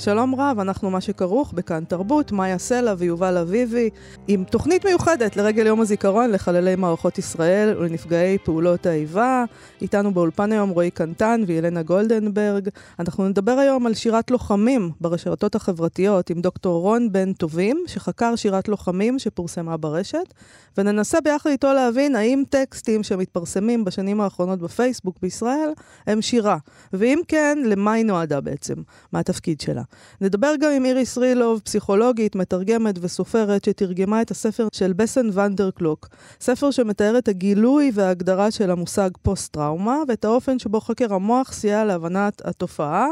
שלום רב, אנחנו מה שכרוך בכאן תרבות, מאיה סלע ויובל אביבי, עם תוכנית מיוחדת לרגל יום הזיכרון לחללי מערכות ישראל ולנפגעי פעולות האיבה. איתנו באולפן היום רועי קנטן וילנה גולדנברג. אנחנו נדבר היום על שירת לוחמים ברשתות החברתיות עם דוקטור רון בן טובים, שחקר שירת לוחמים שפורסמה ברשת, וננסה ביחד איתו להבין האם טקסטים שמתפרסמים בשנים האחרונות בפייסבוק בישראל הם שירה, ואם כן, למה היא נועדה בעצם, מה התפקיד שלה. נדבר גם עם איריס רילוב, פסיכולוגית, מתרגמת וסופרת, שתרגמה את הספר של בסן ונדרקלוק, ספר שמתאר את הגילוי וההגדרה של המושג פוסט-טראומה, ואת האופן שבו חקר המוח סייע להבנת התופעה,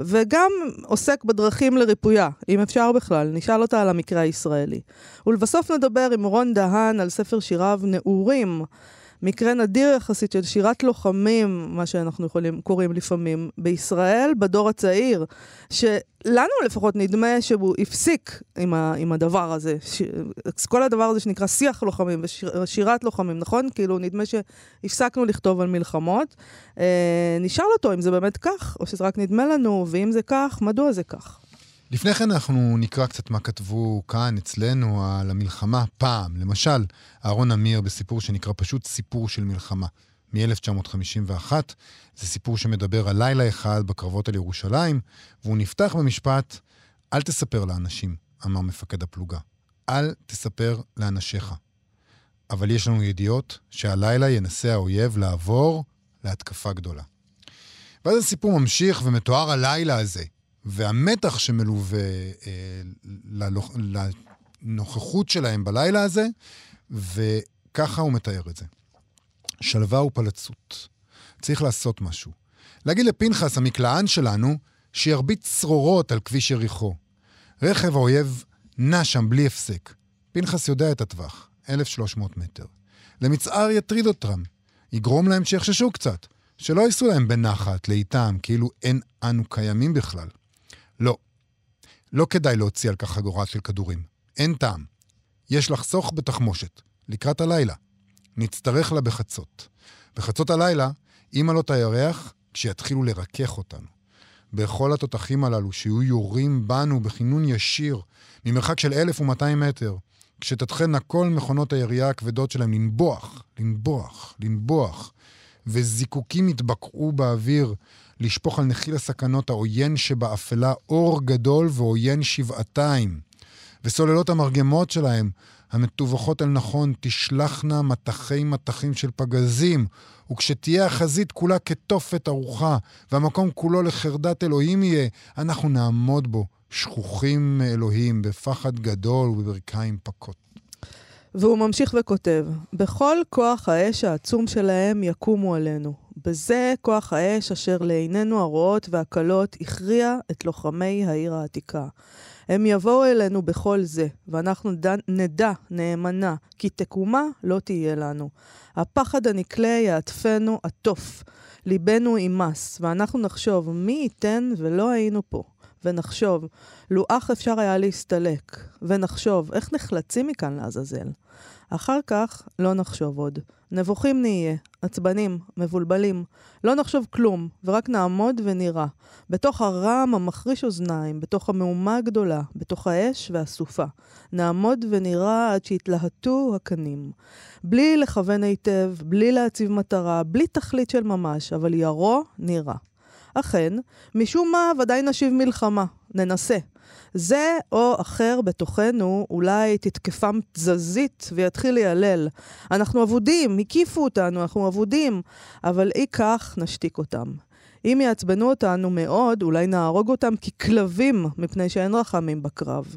וגם עוסק בדרכים לריפויה, אם אפשר בכלל, נשאל אותה על המקרה הישראלי. ולבסוף נדבר עם רון דהן על ספר שיריו נעורים. מקרה נדיר יחסית של שירת לוחמים, מה שאנחנו יכולים, קוראים לפעמים, בישראל, בדור הצעיר, שלנו לפחות נדמה שהוא הפסיק עם, ה, עם הדבר הזה, ש, כל הדבר הזה שנקרא שיח לוחמים ושירת לוחמים, נכון? כאילו, נדמה שהפסקנו לכתוב על מלחמות. אה, נשאל אותו אם זה באמת כך, או שזה רק נדמה לנו, ואם זה כך, מדוע זה כך? לפני כן אנחנו נקרא קצת מה כתבו כאן אצלנו על המלחמה פעם. למשל, אהרון אמיר בסיפור שנקרא פשוט סיפור של מלחמה, מ-1951. זה סיפור שמדבר על לילה אחד בקרבות על ירושלים, והוא נפתח במשפט, אל תספר לאנשים, אמר מפקד הפלוגה. אל תספר לאנשיך. אבל יש לנו ידיעות שהלילה ינסה האויב לעבור להתקפה גדולה. ואז הסיפור ממשיך ומתואר הלילה הזה, והמתח שמלווה אה, לנוכחות שלהם בלילה הזה, וככה הוא מתאר את זה. שלווה ופלצות. צריך לעשות משהו. להגיד לפנחס, המקלען שלנו, שירביץ צרורות על כביש יריחו. רכב האויב נע שם בלי הפסק. פנחס יודע את הטווח, 1,300 מטר. למצער יטריד אותם, יגרום להם שיחששו קצת, שלא ייסעו להם בנחת, לאיתם, כאילו אין אנו קיימים בכלל. לא. לא כדאי להוציא על כך חגורה של כדורים. אין טעם. יש לחסוך בתחמושת. לקראת הלילה. נצטרך לה בחצות. בחצות הלילה, אמא לא תירח כשיתחילו לרכך אותנו. בכל התותחים הללו, שיהיו יורים בנו בכינון ישיר, ממרחק של 1,200 מטר, כשתתחלנה כל מכונות הירייה הכבדות שלהם לנבוח, לנבוח, לנבוח, וזיקוקים יתבקעו באוויר, לשפוך על נחיל הסכנות העוין שבאפלה אור גדול ועוין שבעתיים. וסוללות המרגמות שלהם, המטווחות אל נכון, תשלחנה מטחי מטחים של פגזים, וכשתהיה החזית כולה כתופת ארוחה, והמקום כולו לחרדת אלוהים יהיה, אנחנו נעמוד בו, שכוחים מאלוהים, בפחד גדול ובברכיים פקות. והוא ממשיך וכותב, בכל כוח האש העצום שלהם יקומו עלינו. בזה כוח האש אשר לעינינו הרואות והקלות הכריע את לוחמי העיר העתיקה. הם יבואו אלינו בכל זה, ואנחנו נדע נאמנה, כי תקומה לא תהיה לנו. הפחד הנקלה יעטפנו עטוף, ליבנו ימס, ואנחנו נחשוב, מי ייתן ולא היינו פה. ונחשוב, לו אך אפשר היה להסתלק, ונחשוב, איך נחלצים מכאן לעזאזל? אחר כך לא נחשוב עוד. נבוכים נהיה, עצבנים, מבולבלים. לא נחשוב כלום, ורק נעמוד ונירה. בתוך הרעם המחריש אוזניים, בתוך המהומה הגדולה, בתוך האש והסופה. נעמוד ונירה עד שיתלהטו הקנים. בלי לכוון היטב, בלי להציב מטרה, בלי תכלית של ממש, אבל ירו נירה. אכן, משום מה ודאי נשיב מלחמה. ננסה. זה או אחר בתוכנו אולי תתקפם תזזית ויתחיל להיעלל. אנחנו אבודים, הקיפו אותנו, אנחנו אבודים, אבל אי כך נשתיק אותם. אם יעצבנו אותנו מאוד, אולי נהרוג אותם ככלבים, מפני שאין רחמים בקרב.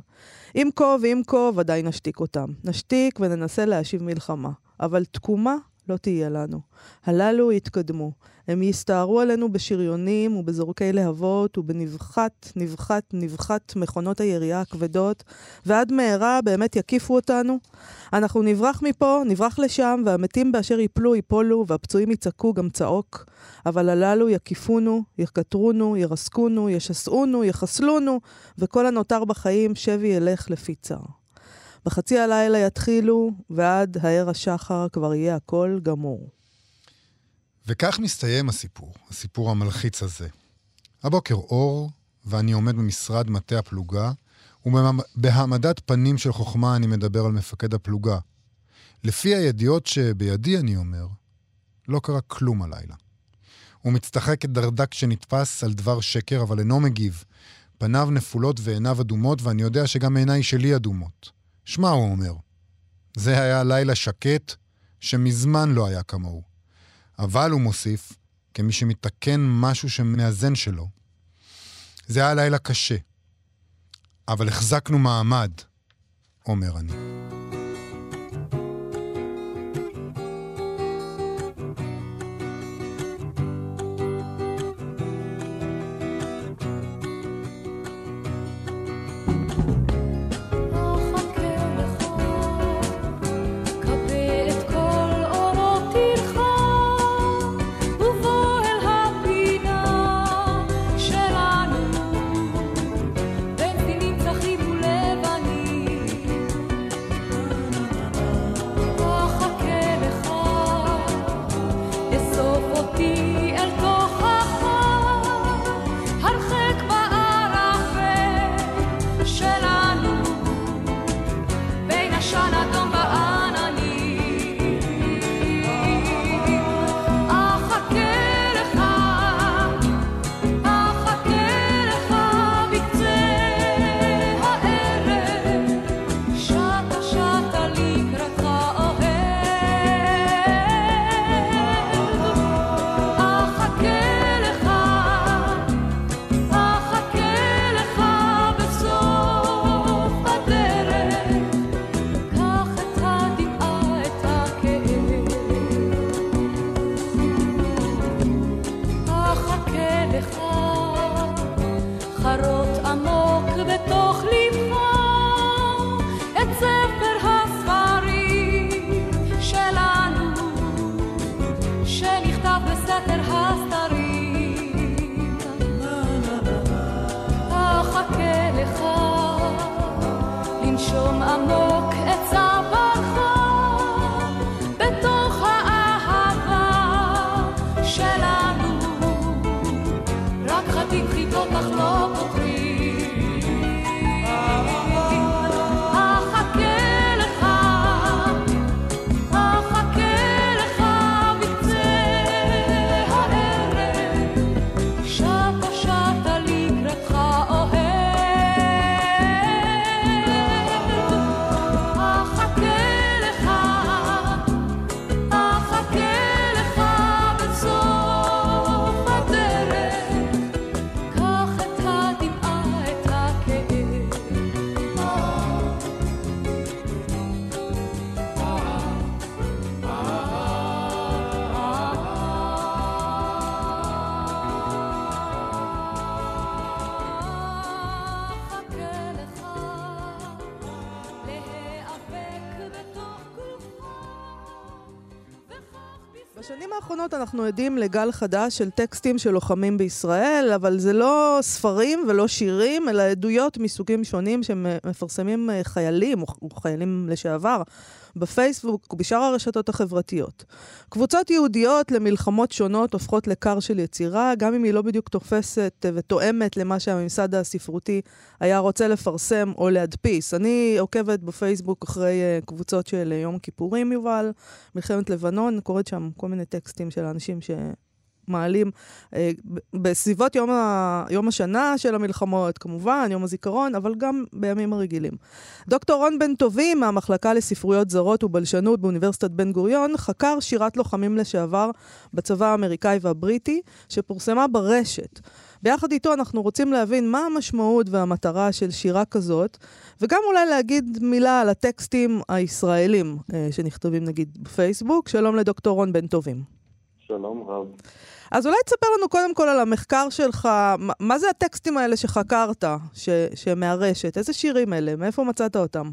אם כה ואם כה, ודאי נשתיק אותם. נשתיק וננסה להשיב מלחמה. אבל תקומה לא תהיה לנו. הללו יתקדמו. הם יסתערו עלינו בשריונים ובזורקי להבות ובנבחת, נבחת, נבחת מכונות הירייה הכבדות, ועד מהרה באמת יקיפו אותנו. אנחנו נברח מפה, נברח לשם, והמתים באשר יפלו יפולו, והפצועים יצעקו גם צעוק. אבל הללו יקיפונו, יקטרונו, ירסקונו, ישסעונו, יחסלונו, וכל הנותר בחיים שבי ילך לפי צר. בחצי הלילה יתחילו, ועד הער השחר כבר יהיה הכל גמור. וכך מסתיים הסיפור, הסיפור המלחיץ הזה. הבוקר אור, ואני עומד במשרד מטה הפלוגה, ובהעמדת פנים של חוכמה אני מדבר על מפקד הפלוגה. לפי הידיעות שבידי, אני אומר, לא קרה כלום הלילה. הוא מצטחק כדרדק שנתפס על דבר שקר, אבל אינו מגיב. פניו נפולות ועיניו אדומות, ואני יודע שגם עיניי שלי אדומות. שמע, הוא אומר, זה היה לילה שקט שמזמן לא היה כמוהו. אבל, הוא מוסיף, כמי שמתקן משהו שמאזן שלו, זה היה לילה קשה, אבל החזקנו מעמד, אומר אני. האחרונות אנחנו עדים לגל חדש של טקסטים של לוחמים בישראל, אבל זה לא ספרים ולא שירים, אלא עדויות מסוגים שונים שמפרסמים אה, חיילים או חיילים לשעבר בפייסבוק ובשאר הרשתות החברתיות. קבוצות יהודיות למלחמות שונות הופכות לכר של יצירה, גם אם היא לא בדיוק תופסת ותואמת למה שהממסד הספרותי היה רוצה לפרסם או להדפיס. אני עוקבת בפייסבוק אחרי uh, קבוצות של uh, יום הכיפורים, יובל, מלחמת לבנון, קוראת שם כל מיני טקסטים של אנשים ש... מעלים אה, בסביבות יום, ה, יום השנה של המלחמות, כמובן, יום הזיכרון, אבל גם בימים הרגילים. דוקטור רון בן טובים מהמחלקה לספרויות זרות ובלשנות באוניברסיטת בן גוריון חקר שירת לוחמים לשעבר בצבא האמריקאי והבריטי, שפורסמה ברשת. ביחד איתו אנחנו רוצים להבין מה המשמעות והמטרה של שירה כזאת, וגם אולי להגיד מילה על הטקסטים הישראלים אה, שנכתבים נגיד בפייסבוק. שלום לדוקטור רון בן טובים. שלום רב. אז אולי תספר לנו קודם כל על המחקר שלך, מה, מה זה הטקסטים האלה שחקרת, ש, שמהרשת? איזה שירים אלה? מאיפה מצאת אותם?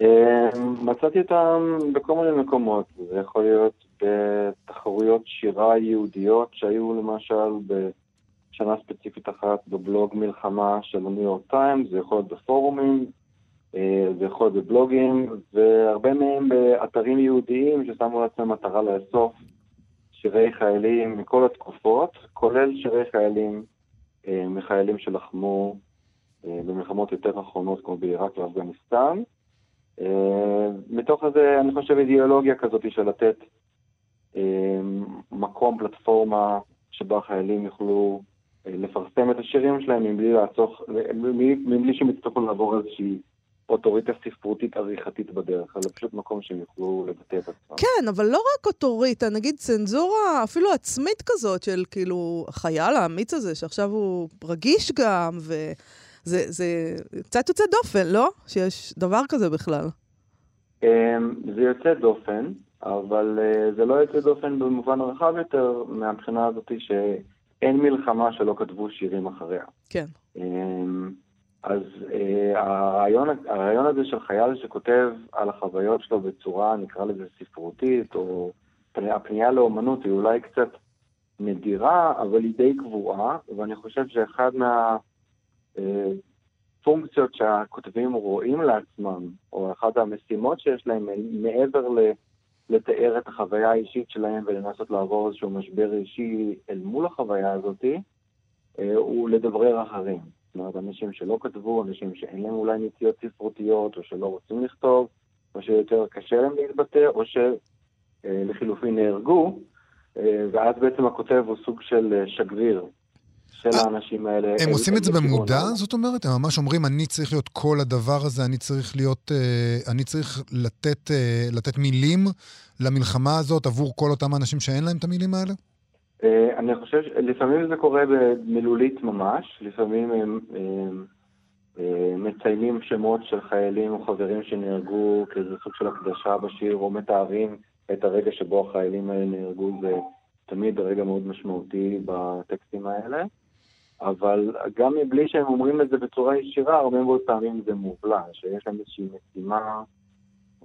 אה, מצאתי אותם בכל מיני מקומות. זה יכול להיות בתחרויות שירה יהודיות שהיו למשל בשנה ספציפית אחת בבלוג מלחמה של הניו יורק טיימס, זה יכול להיות בפורומים, אה, זה יכול להיות בבלוגים, והרבה מהם באתרים יהודיים ששמו לעצמם מטרה לאסוף שירי חיילים מכל התקופות, כולל שירי חיילים אה, מחיילים שלחמו אה, במלחמות יותר אחרונות כמו בעיראק ואפגניסטן. אה, מתוך זה, אני חושב, אידיאולוגיה כזאת של לתת מקום, פלטפורמה, שבה חיילים יוכלו לפרסם את השירים שלהם מבלי לעצוך, מבלי שהם יצטרכו לעבור איזושהי אוטוריטה ספרותית עריכתית בדרך, אלא פשוט מקום שהם יוכלו לבטא את עצמם. כן, אבל לא רק אוטוריטה, נגיד צנזורה אפילו עצמית כזאת של כאילו החייל האמיץ הזה, שעכשיו הוא רגיש גם, וזה זה קצת יוצא דופן, לא? שיש דבר כזה בכלל. אמ, זה יוצא דופן, אבל אה, זה לא יוצא דופן במובן רחב יותר, מהבחינה הזאת שאין מלחמה שלא כתבו שירים אחריה. כן. אז אה, הרעיון, הרעיון הזה של חייל שכותב על החוויות שלו בצורה, נקרא לזה ספרותית, או הפנייה לאומנות היא אולי קצת נדירה, אבל היא די קבועה, ואני חושב שאחד מהפונקציות אה, שהכותבים רואים לעצמם, או אחת המשימות שיש להם מעבר ל... לתאר את החוויה האישית שלהם ולנסות לעבור איזשהו משבר אישי אל מול החוויה הזאתי, אה, הוא לדברר אחרים. זאת אומרת, אנשים שלא כתבו, אנשים שאין להם אולי נטיות ספרותיות, או שלא רוצים לכתוב, או שיותר קשה להם להתבטא, או שלחילופין נהרגו, אה, ואז בעצם הכותב הוא סוג של אה, שגריר של האנשים האלה. הם עושים את זה במודע, זאת אומרת? הם ממש אומרים, אני צריך להיות כל הדבר הזה, אני צריך להיות, אה, אני צריך לתת, לתת מילים למלחמה הזאת עבור כל אותם אנשים שאין להם את המילים האלה? אה, אני חושב, לפעמים זה קורה במילולית ממש, לפעמים הם, הם מציינים שמות של חיילים או חברים שנהרגו כאיזה סוג של הקדשה בשיר, או מתארים את הרגע שבו החיילים האלה נהרגו, זה תמיד רגע מאוד משמעותי בטקסטים האלה. אבל גם מבלי שהם אומרים את זה בצורה ישירה, הרבה מאוד פעמים זה מובלע, שיש להם איזושהי משימה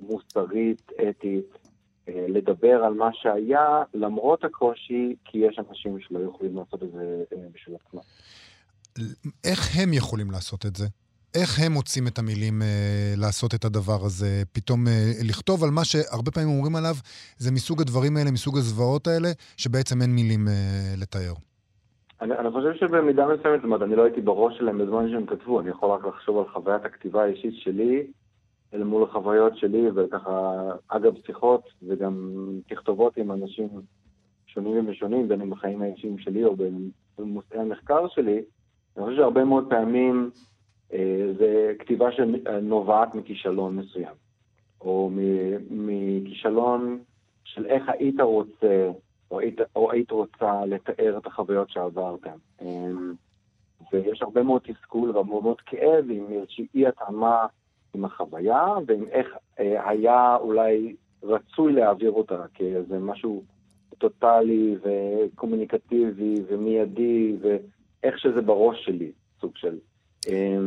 מוסרית, אתית, אה, לדבר על מה שהיה, למרות הקושי, כי יש אנשים שלא יכולים לעשות את זה אה, בשביל עצמם. איך הם יכולים לעשות את זה? איך הם מוצאים את המילים אה, לעשות את הדבר הזה? פתאום אה, לכתוב על מה שהרבה פעמים אומרים עליו, זה מסוג הדברים האלה, מסוג הזוועות האלה, שבעצם אין מילים אה, לתאר. אני, אני חושב שבמידה מסוימת, זאת אומרת, אני לא הייתי בראש שלהם בזמן שהם כתבו, אני יכול רק לחשוב על חוויית הכתיבה האישית שלי, אל מול החוויות שלי, וככה, אגב שיחות וגם תכתובות עם אנשים שונים ומשונים, בין אם בחיים האישיים שלי או במושאי המחקר שלי, אני חושב שהרבה מאוד פעמים אה, זה כתיבה שנובעת מכישלון מסוים, או מכישלון של איך היית רוצה, או היית, או היית רוצה לתאר את החוויות שעברתם. אה, ויש הרבה מאוד תסכול והרבה מאוד כאב עם איזושהי אי התאמה עם החוויה, ועם איך אה, היה אולי רצוי להעביר אותה כאיזה משהו טוטאלי וקומוניקטיבי ומיידי, ואיך שזה בראש שלי, סוג של. אה,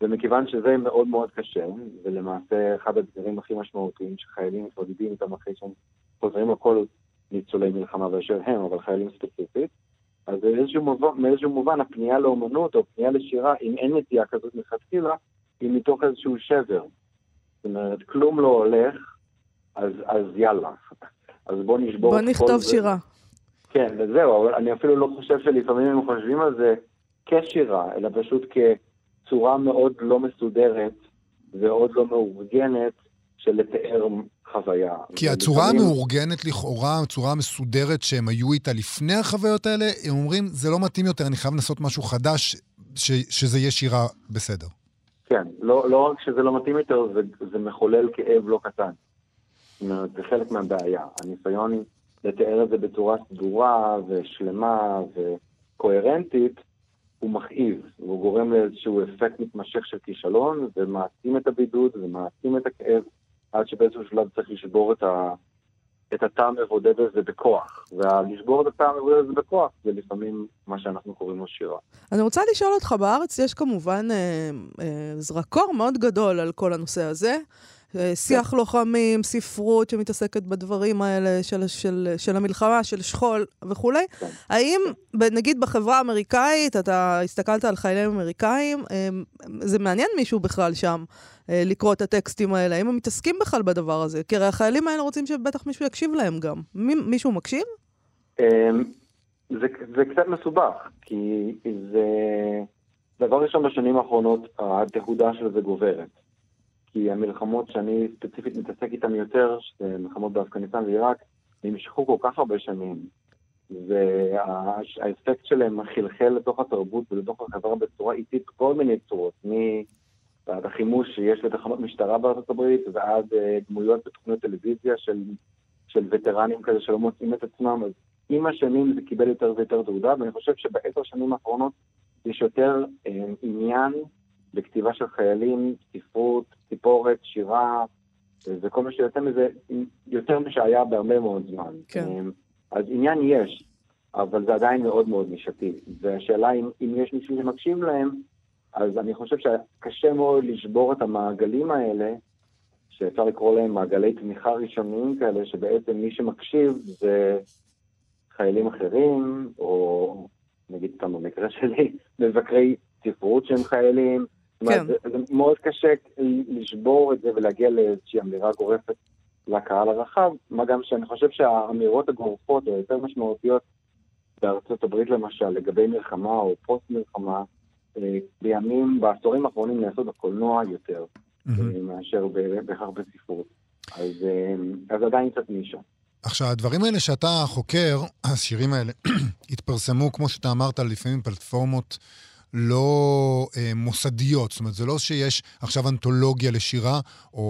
ומכיוון שזה מאוד מאוד קשה, ולמעשה אחד הדברים הכי משמעותיים שחיילים מתמודדים איתם אחרי שהם חוזרים לכל ניצולי מלחמה באשר הם, אבל חיילים ספציפית, אז באיזשהו מובן, מאיזשהו מובן הפנייה לאומנות או פנייה לשירה, אם אין נטייה כזאת מלכתחילה, היא מתוך איזשהו שבר. זאת אומרת, כלום לא הולך, אז, אז יאללה. אז בוא נשבור בוא נכתוב שירה. כן, וזהו, אבל אני אפילו לא חושב שלפעמים הם חושבים על זה כשירה, אלא פשוט כצורה מאוד לא מסודרת ועוד לא מאורגנת של לתאר חוויה. כי הצורה המאורגנת לכאורה, הצורה המסודרת שהם היו איתה לפני החוויות האלה, הם אומרים, זה לא מתאים יותר, אני חייב לנסות משהו חדש, ש, שזה יהיה שירה בסדר. כן, לא, לא רק שזה לא מתאים יותר, זה, זה מחולל כאב לא קטן. זאת אומרת, זה חלק מהבעיה. הניסיון לתאר את זה בצורה סדורה ושלמה וקוהרנטית, הוא מכאיב, הוא גורם לאיזשהו אפקט מתמשך של כישלון, ומעצים את הבידוד ומעצים את הכאב, עד שבאיזשהו שלב צריך לשבור את, ה, את התא המבודד הזה בכוח. ולשבור את התא המבודד הזה בכוח זה לפעמים מה שאנחנו קוראים לו שירה. אני רוצה לשאול אותך, בארץ יש כמובן אה, אה, זרקור מאוד גדול על כל הנושא הזה. אה, שיח כן. לוחמים, ספרות שמתעסקת בדברים האלה של, של, של המלחמה, של שכול וכולי. כן. האם, נגיד בחברה האמריקאית, אתה הסתכלת על חיילים אמריקאים, זה מעניין מישהו בכלל שם אה, לקרוא את הטקסטים האלה? האם הם מתעסקים בכלל בדבר הזה? כי הרי החיילים האלה רוצים שבטח מישהו יקשיב להם גם. מי, מישהו מקשיב? אמ, זה, זה קצת מסובך, כי זה... דבר ראשון, בשנים האחרונות התהודה של זה גוברת. כי המלחמות שאני ספציפית מתעסק איתן יותר, מלחמות באפגניסטן ועיראק, נמשכו כל כך הרבה שנים, והאפקט שלהם חלחל לתוך התרבות ולתוך החברה בצורה איטית בכל מיני צורות, ועד החימוש שיש לתחנות משטרה בארצות הברית, ועד uh, דמויות בתוכניות טלוויזיה של, של וטרנים כזה שלא מוצאים את עצמם, אז עם השנים זה קיבל יותר ויותר תעודה, ואני חושב שבעשר שנים האחרונות יש יותר uh, עניין בכתיבה של חיילים, ספרות, ציפורת, שירה, וכל מה שיוצא מזה, יותר משהיה בהרבה מאוד זמן. כן. אז עניין יש, אבל זה עדיין מאוד מאוד נישתי. והשאלה אם, אם יש מישהו שמקשיב להם, אז אני חושב שקשה מאוד לשבור את המעגלים האלה, שאפשר לקרוא להם מעגלי תמיכה ראשוניים כאלה, שבעצם מי שמקשיב זה חיילים אחרים, או נגיד סתם במקרה שלי, מבקרי ספרות שהם חיילים. כן. זה, זה מאוד קשה לשבור את זה ולהגיע לאיזושהי אמירה גורפת לקהל הרחב, מה גם שאני חושב שהאמירות הגורפות או יותר משמעותיות בארצות הברית למשל, לגבי מלחמה או פוסט מלחמה, אה, בימים, בעשורים האחרונים נעשות בקולנוע יותר, mm-hmm. מאשר בהכרח בספרות. אז, אה, אז עדיין קצת נישה. עכשיו, הדברים האלה שאתה חוקר, השירים האלה, התפרסמו, כמו שאתה אמרת, לפעמים פלטפורמות לא אה, מוסדיות. זאת אומרת, זה לא שיש עכשיו אנתולוגיה לשירה או,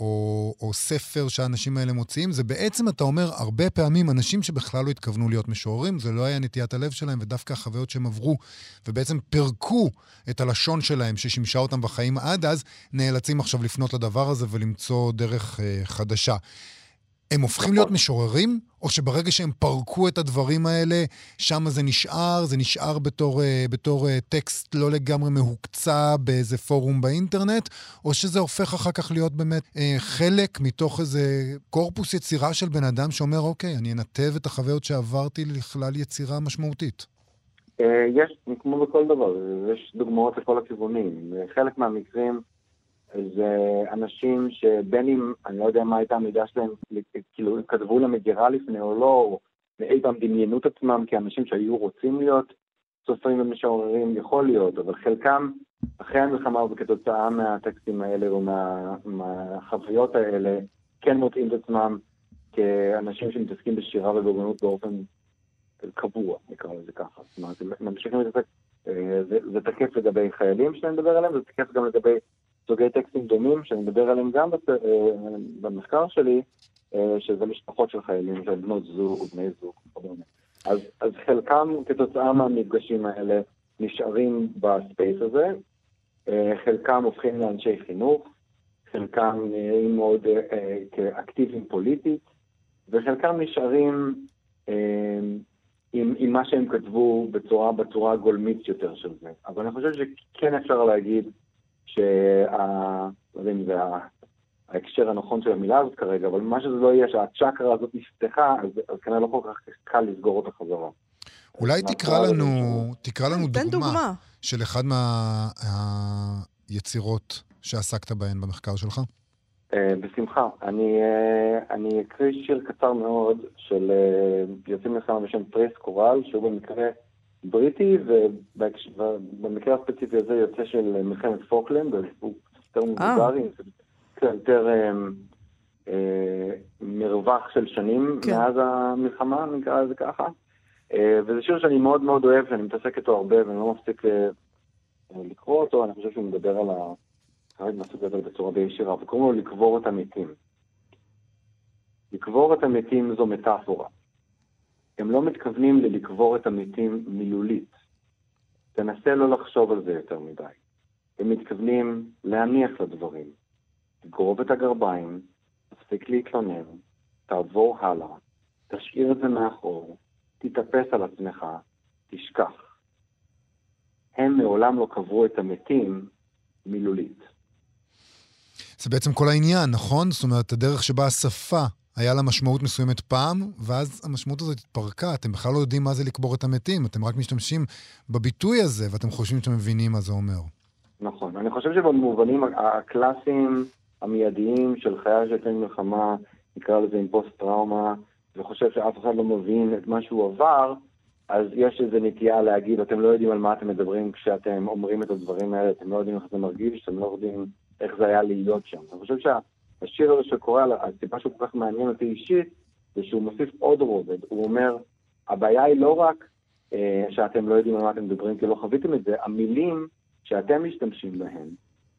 או, או ספר שהאנשים האלה מוציאים, זה בעצם, אתה אומר, הרבה פעמים אנשים שבכלל לא התכוונו להיות משוררים, זה לא היה נטיית הלב שלהם, ודווקא החוויות שהם עברו, ובעצם פירקו את הלשון שלהם ששימשה אותם בחיים עד אז, נאלצים עכשיו לפנות לדבר הזה ולמצוא דרך אה, חדשה. הם הופכים להיות משוררים, או שברגע שהם פרקו את הדברים האלה, שם זה נשאר, זה נשאר בתור, אה, בתור אה, טקסט לא לגמרי מהוקצע באיזה פורום באינטרנט, או שזה הופך אחר כך להיות באמת אה, חלק מתוך איזה קורפוס יצירה של בן אדם שאומר, אוקיי, אני אנתב את החוויות שעברתי לכלל יצירה משמעותית. יש, כמו בכל דבר, יש דוגמאות לכל הכיוונים. חלק מהמקרים... זה אנשים שבין אם, אני לא יודע מה הייתה המידה שלהם, כאילו כתבו למגירה לפני או לא, או פעם דמיינו את עצמם כאנשים שהיו רוצים להיות סופרים ומשוררים, יכול להיות, אבל חלקם אחרי המלחמה וכתוצאה מהטקסטים האלה או מה, מהחוויות האלה, כן מוצאים את עצמם כאנשים שמתעסקים בשירה ובאומנות באופן קבוע, נקרא לזה ככה. זאת אומרת, ממשיכים להתעסק, אה, זה, זה תקף לגבי חיילים שאני מדבר עליהם, זה תקף גם לגבי סוגי טקסטים דומים, שאני מדבר עליהם גם אה, במחקר שלי, אה, שזה משפחות של חיילים, של בנות זוג, בני זוג וכדומה. אז, אז חלקם כתוצאה מהמפגשים האלה נשארים ב space הזה, אה, חלקם הופכים לאנשי חינוך, חלקם נראים מאוד כאקטיביים פוליטית, וחלקם נשארים עם, עם מה שהם כתבו בצורה, בצורה הגולמית יותר של זה. אבל אני חושב שכן אפשר להגיד שה... לא יודע אם זה ההקשר הנכון של המילה הזאת כרגע, אבל מה שזה לא יהיה, שהצ'קרה הזאת נפתחה, אז, אז כנראה לא כל כך קל לסגור אותה חזרה. אולי תקרא לנו, תקרא לנו דוגמה, דוגמה של אחד מהיצירות שעסקת בהן במחקר שלך. אה, בשמחה. אני, אה, אני אקריא שיר קצר מאוד של אה, יוצא מלחמה בשם טרייס קורל, שהוא במקרה בריטי, ובמקרה הספציפי הזה יוצא של מלחמת פוקלנד, הוא יותר מבוגר, קצת יותר אה, אה, מרווח של שנים כן. מאז המלחמה, נקרא לזה ככה. אה, וזה שיר שאני מאוד מאוד אוהב, שאני מתעסק איתו הרבה ואני לא מפסיק אה, לקרוא אותו, אני חושב שהוא מדבר על החרד מהסוג הזה בצורה די ישירה, וקוראים לו לקבור את המתים. לקבור את המתים זו מטאפורה. הם לא מתכוונים ללקבור את המתים מילולית. תנסה לא לחשוב על זה יותר מדי. הם מתכוונים להניח לדברים. תגרוב את הגרביים, תפסיק להתלונן, תעבור הלאה, תשאיר את זה מאחור, תתאפס על עצמך, תשכח. הם מעולם לא קברו את המתים מילולית. זה בעצם כל העניין, נכון? זאת אומרת, הדרך שבה השפה היה לה משמעות מסוימת פעם, ואז המשמעות הזאת התפרקה. אתם בכלל לא יודעים מה זה לקבור את המתים, אתם רק משתמשים בביטוי הזה, ואתם חושבים שאתם מבינים מה זה אומר. נכון. אני חושב שבמובנים הקלאסיים, המיידיים של חייל שיוצא מלחמה, נקרא לזה עם פוסט-טראומה, וחושב שאף אחד לא מבין את מה שהוא עבר, אז יש איזו נטייה להגיד, אתם לא יודעים על מה אתם מדברים כשאתם אומרים את הדברים האלה, אתם לא יודעים איך זה מרגיש, אתם לא יודעים איך זה היה להיות שם. אני חושב שהשיר הזה שקורא, הסיבה שהוא כל כך מעניין אותי אישית, זה שהוא מוסיף עוד רובד. הוא אומר, הבעיה היא לא רק אה, שאתם לא יודעים על מה אתם מדברים כי לא חוויתם את זה, המילים שאתם משתמשים בהן,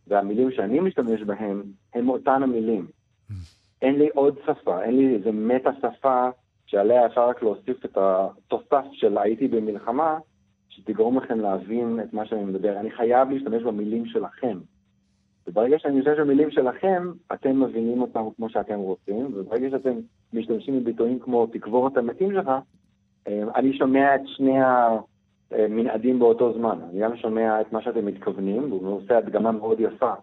והמילים שאני משתמש בהן, הם אותן המילים. אין לי עוד שפה, אין לי איזה מטה שפה שעליה אפשר רק להוסיף את התוסף של הייתי במלחמה, שתגרום לכם להבין את מה שאני מדבר. אני חייב להשתמש במילים שלכם. וברגע שאני משתמש במילים שלכם, אתם מבינים אותם כמו שאתם רוצים, וברגע שאתם משתמשים בביטויים כמו תקבור את המתים שלך, אה, אני שומע את שני המנעדים באותו זמן. אני גם שומע את מה שאתם מתכוונים, והוא עושה הדגמה מאוד יפה.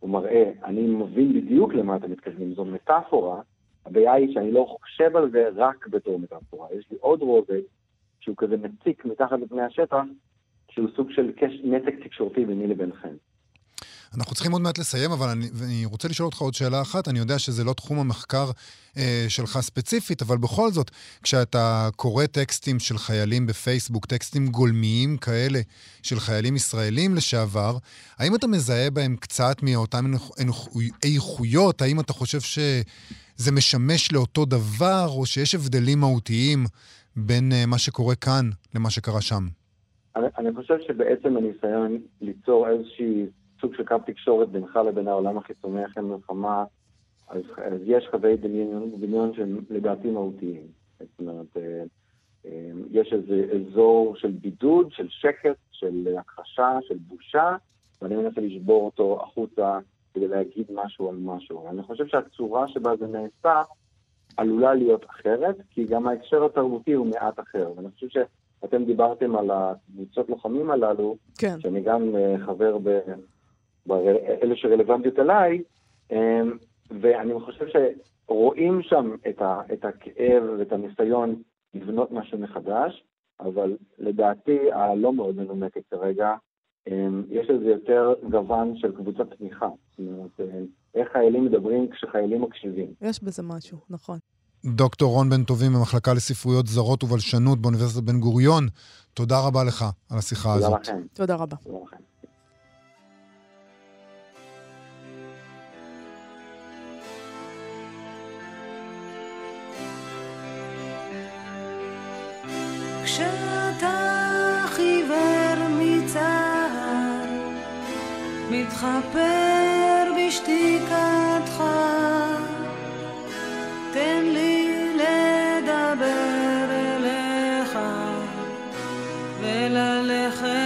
הוא מראה, אני מבין בדיוק למה אתם מתכוונים, זו מטאפורה. הבעיה היא שאני לא חושב על זה רק בתור מטאפורה. יש לי עוד רובד שהוא כזה מציק מתחת לפני השטח, שהוא סוג של. נתק תקשורתי ביני לבינכם. אנחנו צריכים עוד מעט לסיים, אבל אני, אני רוצה לשאול אותך עוד שאלה אחת. אני יודע שזה לא תחום המחקר אה, שלך ספציפית, אבל בכל זאת, כשאתה קורא טקסטים של חיילים בפייסבוק, טקסטים גולמיים כאלה של חיילים ישראלים לשעבר, האם אתה מזהה בהם קצת מאותן איכויות? האם אתה חושב שזה משמש לאותו דבר, או שיש הבדלים מהותיים בין אה, מה שקורה כאן למה שקרה שם? אני, אני חושב שבעצם הניסיון ליצור איזושהי סוג של קו תקשורת בינך לבין העולם החיצוני אחרי מלחמה, אז, אז יש קווי דמיון, דמיון שהם לדעתי מהותיים. זאת אומרת, אה, אה, יש איזה אזור של בידוד, של שקט, של הכחשה, של בושה, ואני מנסה לשבור אותו החוצה כדי להגיד משהו על משהו. אני חושב שהצורה שבה זה נעשה עלולה להיות אחרת, כי גם ההקשר התרבותי הוא מעט אחר. ואני חושב שאתם דיברתם על הקבוצות לוחמים הללו, כן. שאני גם אה, חבר ב... אלה שרלוונטיות אליי, אמ, ואני חושב שרואים שם את, ה, את הכאב ואת הניסיון לבנות משהו מחדש, אבל לדעתי הלא מאוד מנומקת כרגע, אמ, יש לזה יותר גוון של קבוצת תמיכה. זאת אומרת, אמ, איך חיילים מדברים כשחיילים מקשיבים. יש בזה משהו, נכון. דוקטור רון בן טובים במחלקה לספרויות זרות ובלשנות באוניברסיטת בן גוריון, תודה רבה לך על השיחה תודה הזאת. לכם. תודה רבה. תודה לכם. מתחפר בשתיקתך, תן לי לדבר אליך וללכת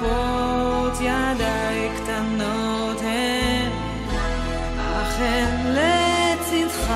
כפות ידיי קטנות הן, אך הן לצדך.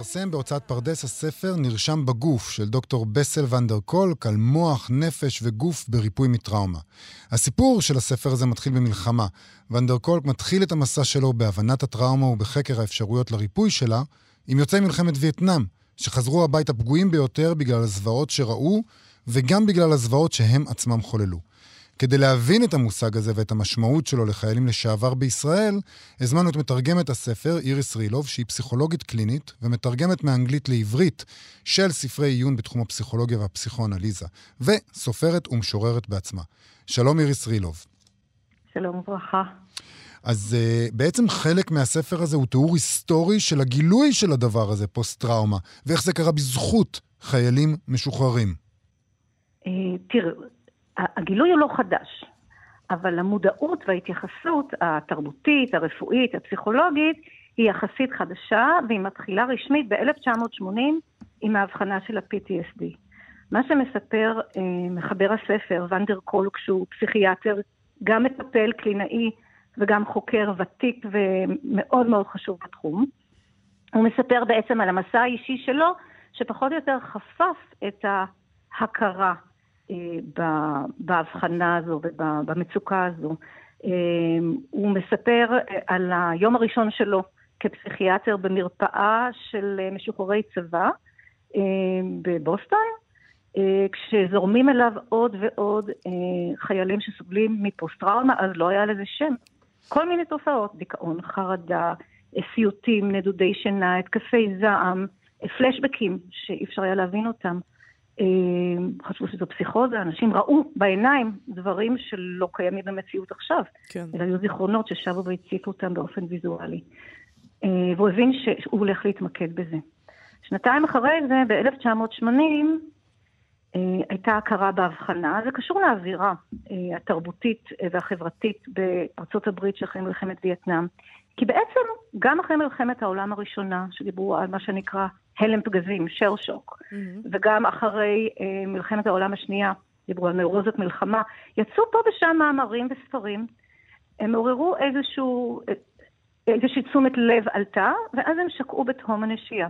מתפרסם בהוצאת פרדס הספר נרשם בגוף של דוקטור בסל ונדר קולק על מוח, נפש וגוף בריפוי מטראומה. הסיפור של הספר הזה מתחיל במלחמה. ונדר קולק מתחיל את המסע שלו בהבנת הטראומה ובחקר האפשרויות לריפוי שלה עם יוצאי מלחמת וייטנאם, שחזרו הביתה פגועים ביותר בגלל הזוועות שראו וגם בגלל הזוועות שהם עצמם חוללו. כדי להבין את המושג הזה ואת המשמעות שלו לחיילים לשעבר בישראל, הזמנו את מתרגמת הספר, איריס רילוב, שהיא פסיכולוגית קלינית ומתרגמת מאנגלית לעברית של ספרי עיון בתחום הפסיכולוגיה והפסיכואנליזה, וסופרת ומשוררת בעצמה. שלום איריס רילוב. שלום וברכה. אז uh, בעצם חלק מהספר הזה הוא תיאור היסטורי של הגילוי של הדבר הזה, פוסט-טראומה, ואיך זה קרה בזכות חיילים משוחררים. אה, תראה, הגילוי הוא לא חדש, אבל המודעות וההתייחסות התרבותית, הרפואית, הפסיכולוגית, היא יחסית חדשה, והיא מתחילה רשמית ב-1980 עם ההבחנה של ה-PTSD. מה שמספר אה, מחבר הספר, ונדר קולק, שהוא פסיכיאטר, גם מטפל קלינאי וגם חוקר ותיק ומאוד מאוד חשוב בתחום, הוא מספר בעצם על המסע האישי שלו, שפחות או יותר חפף את ההכרה בהבחנה הזו ובמצוקה הזו. אה, הוא מספר אה, על היום הראשון שלו כפסיכיאטר במרפאה של אה, משוחררי צבא אה, בבוסטון, אה, כשזורמים אליו עוד ועוד אה, חיילים שסובלים מפוסט-טראומה, אז לא היה לזה שם. כל מיני תופעות, דיכאון, חרדה, אה, סיוטים, נדודי שינה, התקפי זעם, אה, פלשבקים שאי אפשר היה להבין אותם. אה, חשבו שזו פסיכוזה, אנשים ראו בעיניים דברים שלא קיימים במציאות עכשיו, כן. אלא היו זיכרונות ששבו והציפו אותם באופן ויזואלי. אה, והוא הבין שהוא הולך להתמקד בזה. שנתיים אחרי זה, ב-1980, אה, הייתה הכרה בהבחנה, זה קשור לאווירה התרבותית והחברתית בארצות הברית שאחרי מלחמת וייטנאם. כי בעצם גם אחרי מלחמת העולם הראשונה, שדיברו על מה שנקרא הלם פגזים, שר שוק, מהמם. וגם אחרי אה, מלחמת העולם השנייה, דיברו על נאורוזת מלחמה, יצאו פה ושם מאמרים וספרים, הם עוררו איזשהו, איזושהי תשומת לב עלתה, ואז הם שקעו בתהום הנשייה.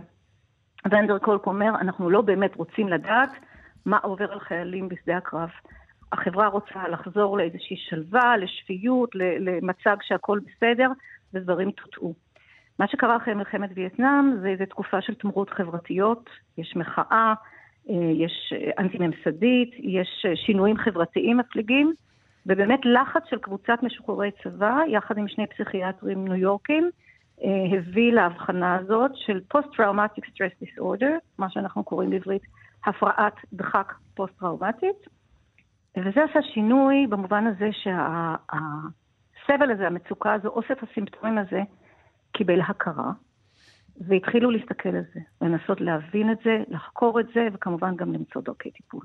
ונדר קולק אומר, אנחנו לא באמת רוצים לדעת מה עובר על חיילים בשדה הקרב. החברה רוצה לחזור לאיזושהי שלווה, לשפיות, למצג שהכל בסדר, ודברים טוטאו. מה שקרה אחרי מלחמת וייטנאם זה איזו תקופה של תמורות חברתיות, יש מחאה, אה, יש אה, אנטי-ממסדית, יש אה, שינויים חברתיים מפליגים, ובאמת לחץ של קבוצת משוחררי צבא, יחד עם שני פסיכיאטרים ניו יורקים, אה, הביא להבחנה הזאת של Post-Traumatic Stress Disorder, מה שאנחנו קוראים בעברית הפרעת דחק פוסט-טראומטית, וזה עשה שינוי במובן הזה שהסבל הזה, המצוקה הזו, אוסף הסימפטומים הזה, קיבל הכרה, והתחילו להסתכל על זה, לנסות להבין את זה, לחקור את זה, וכמובן גם למצוא דרכי טיפול.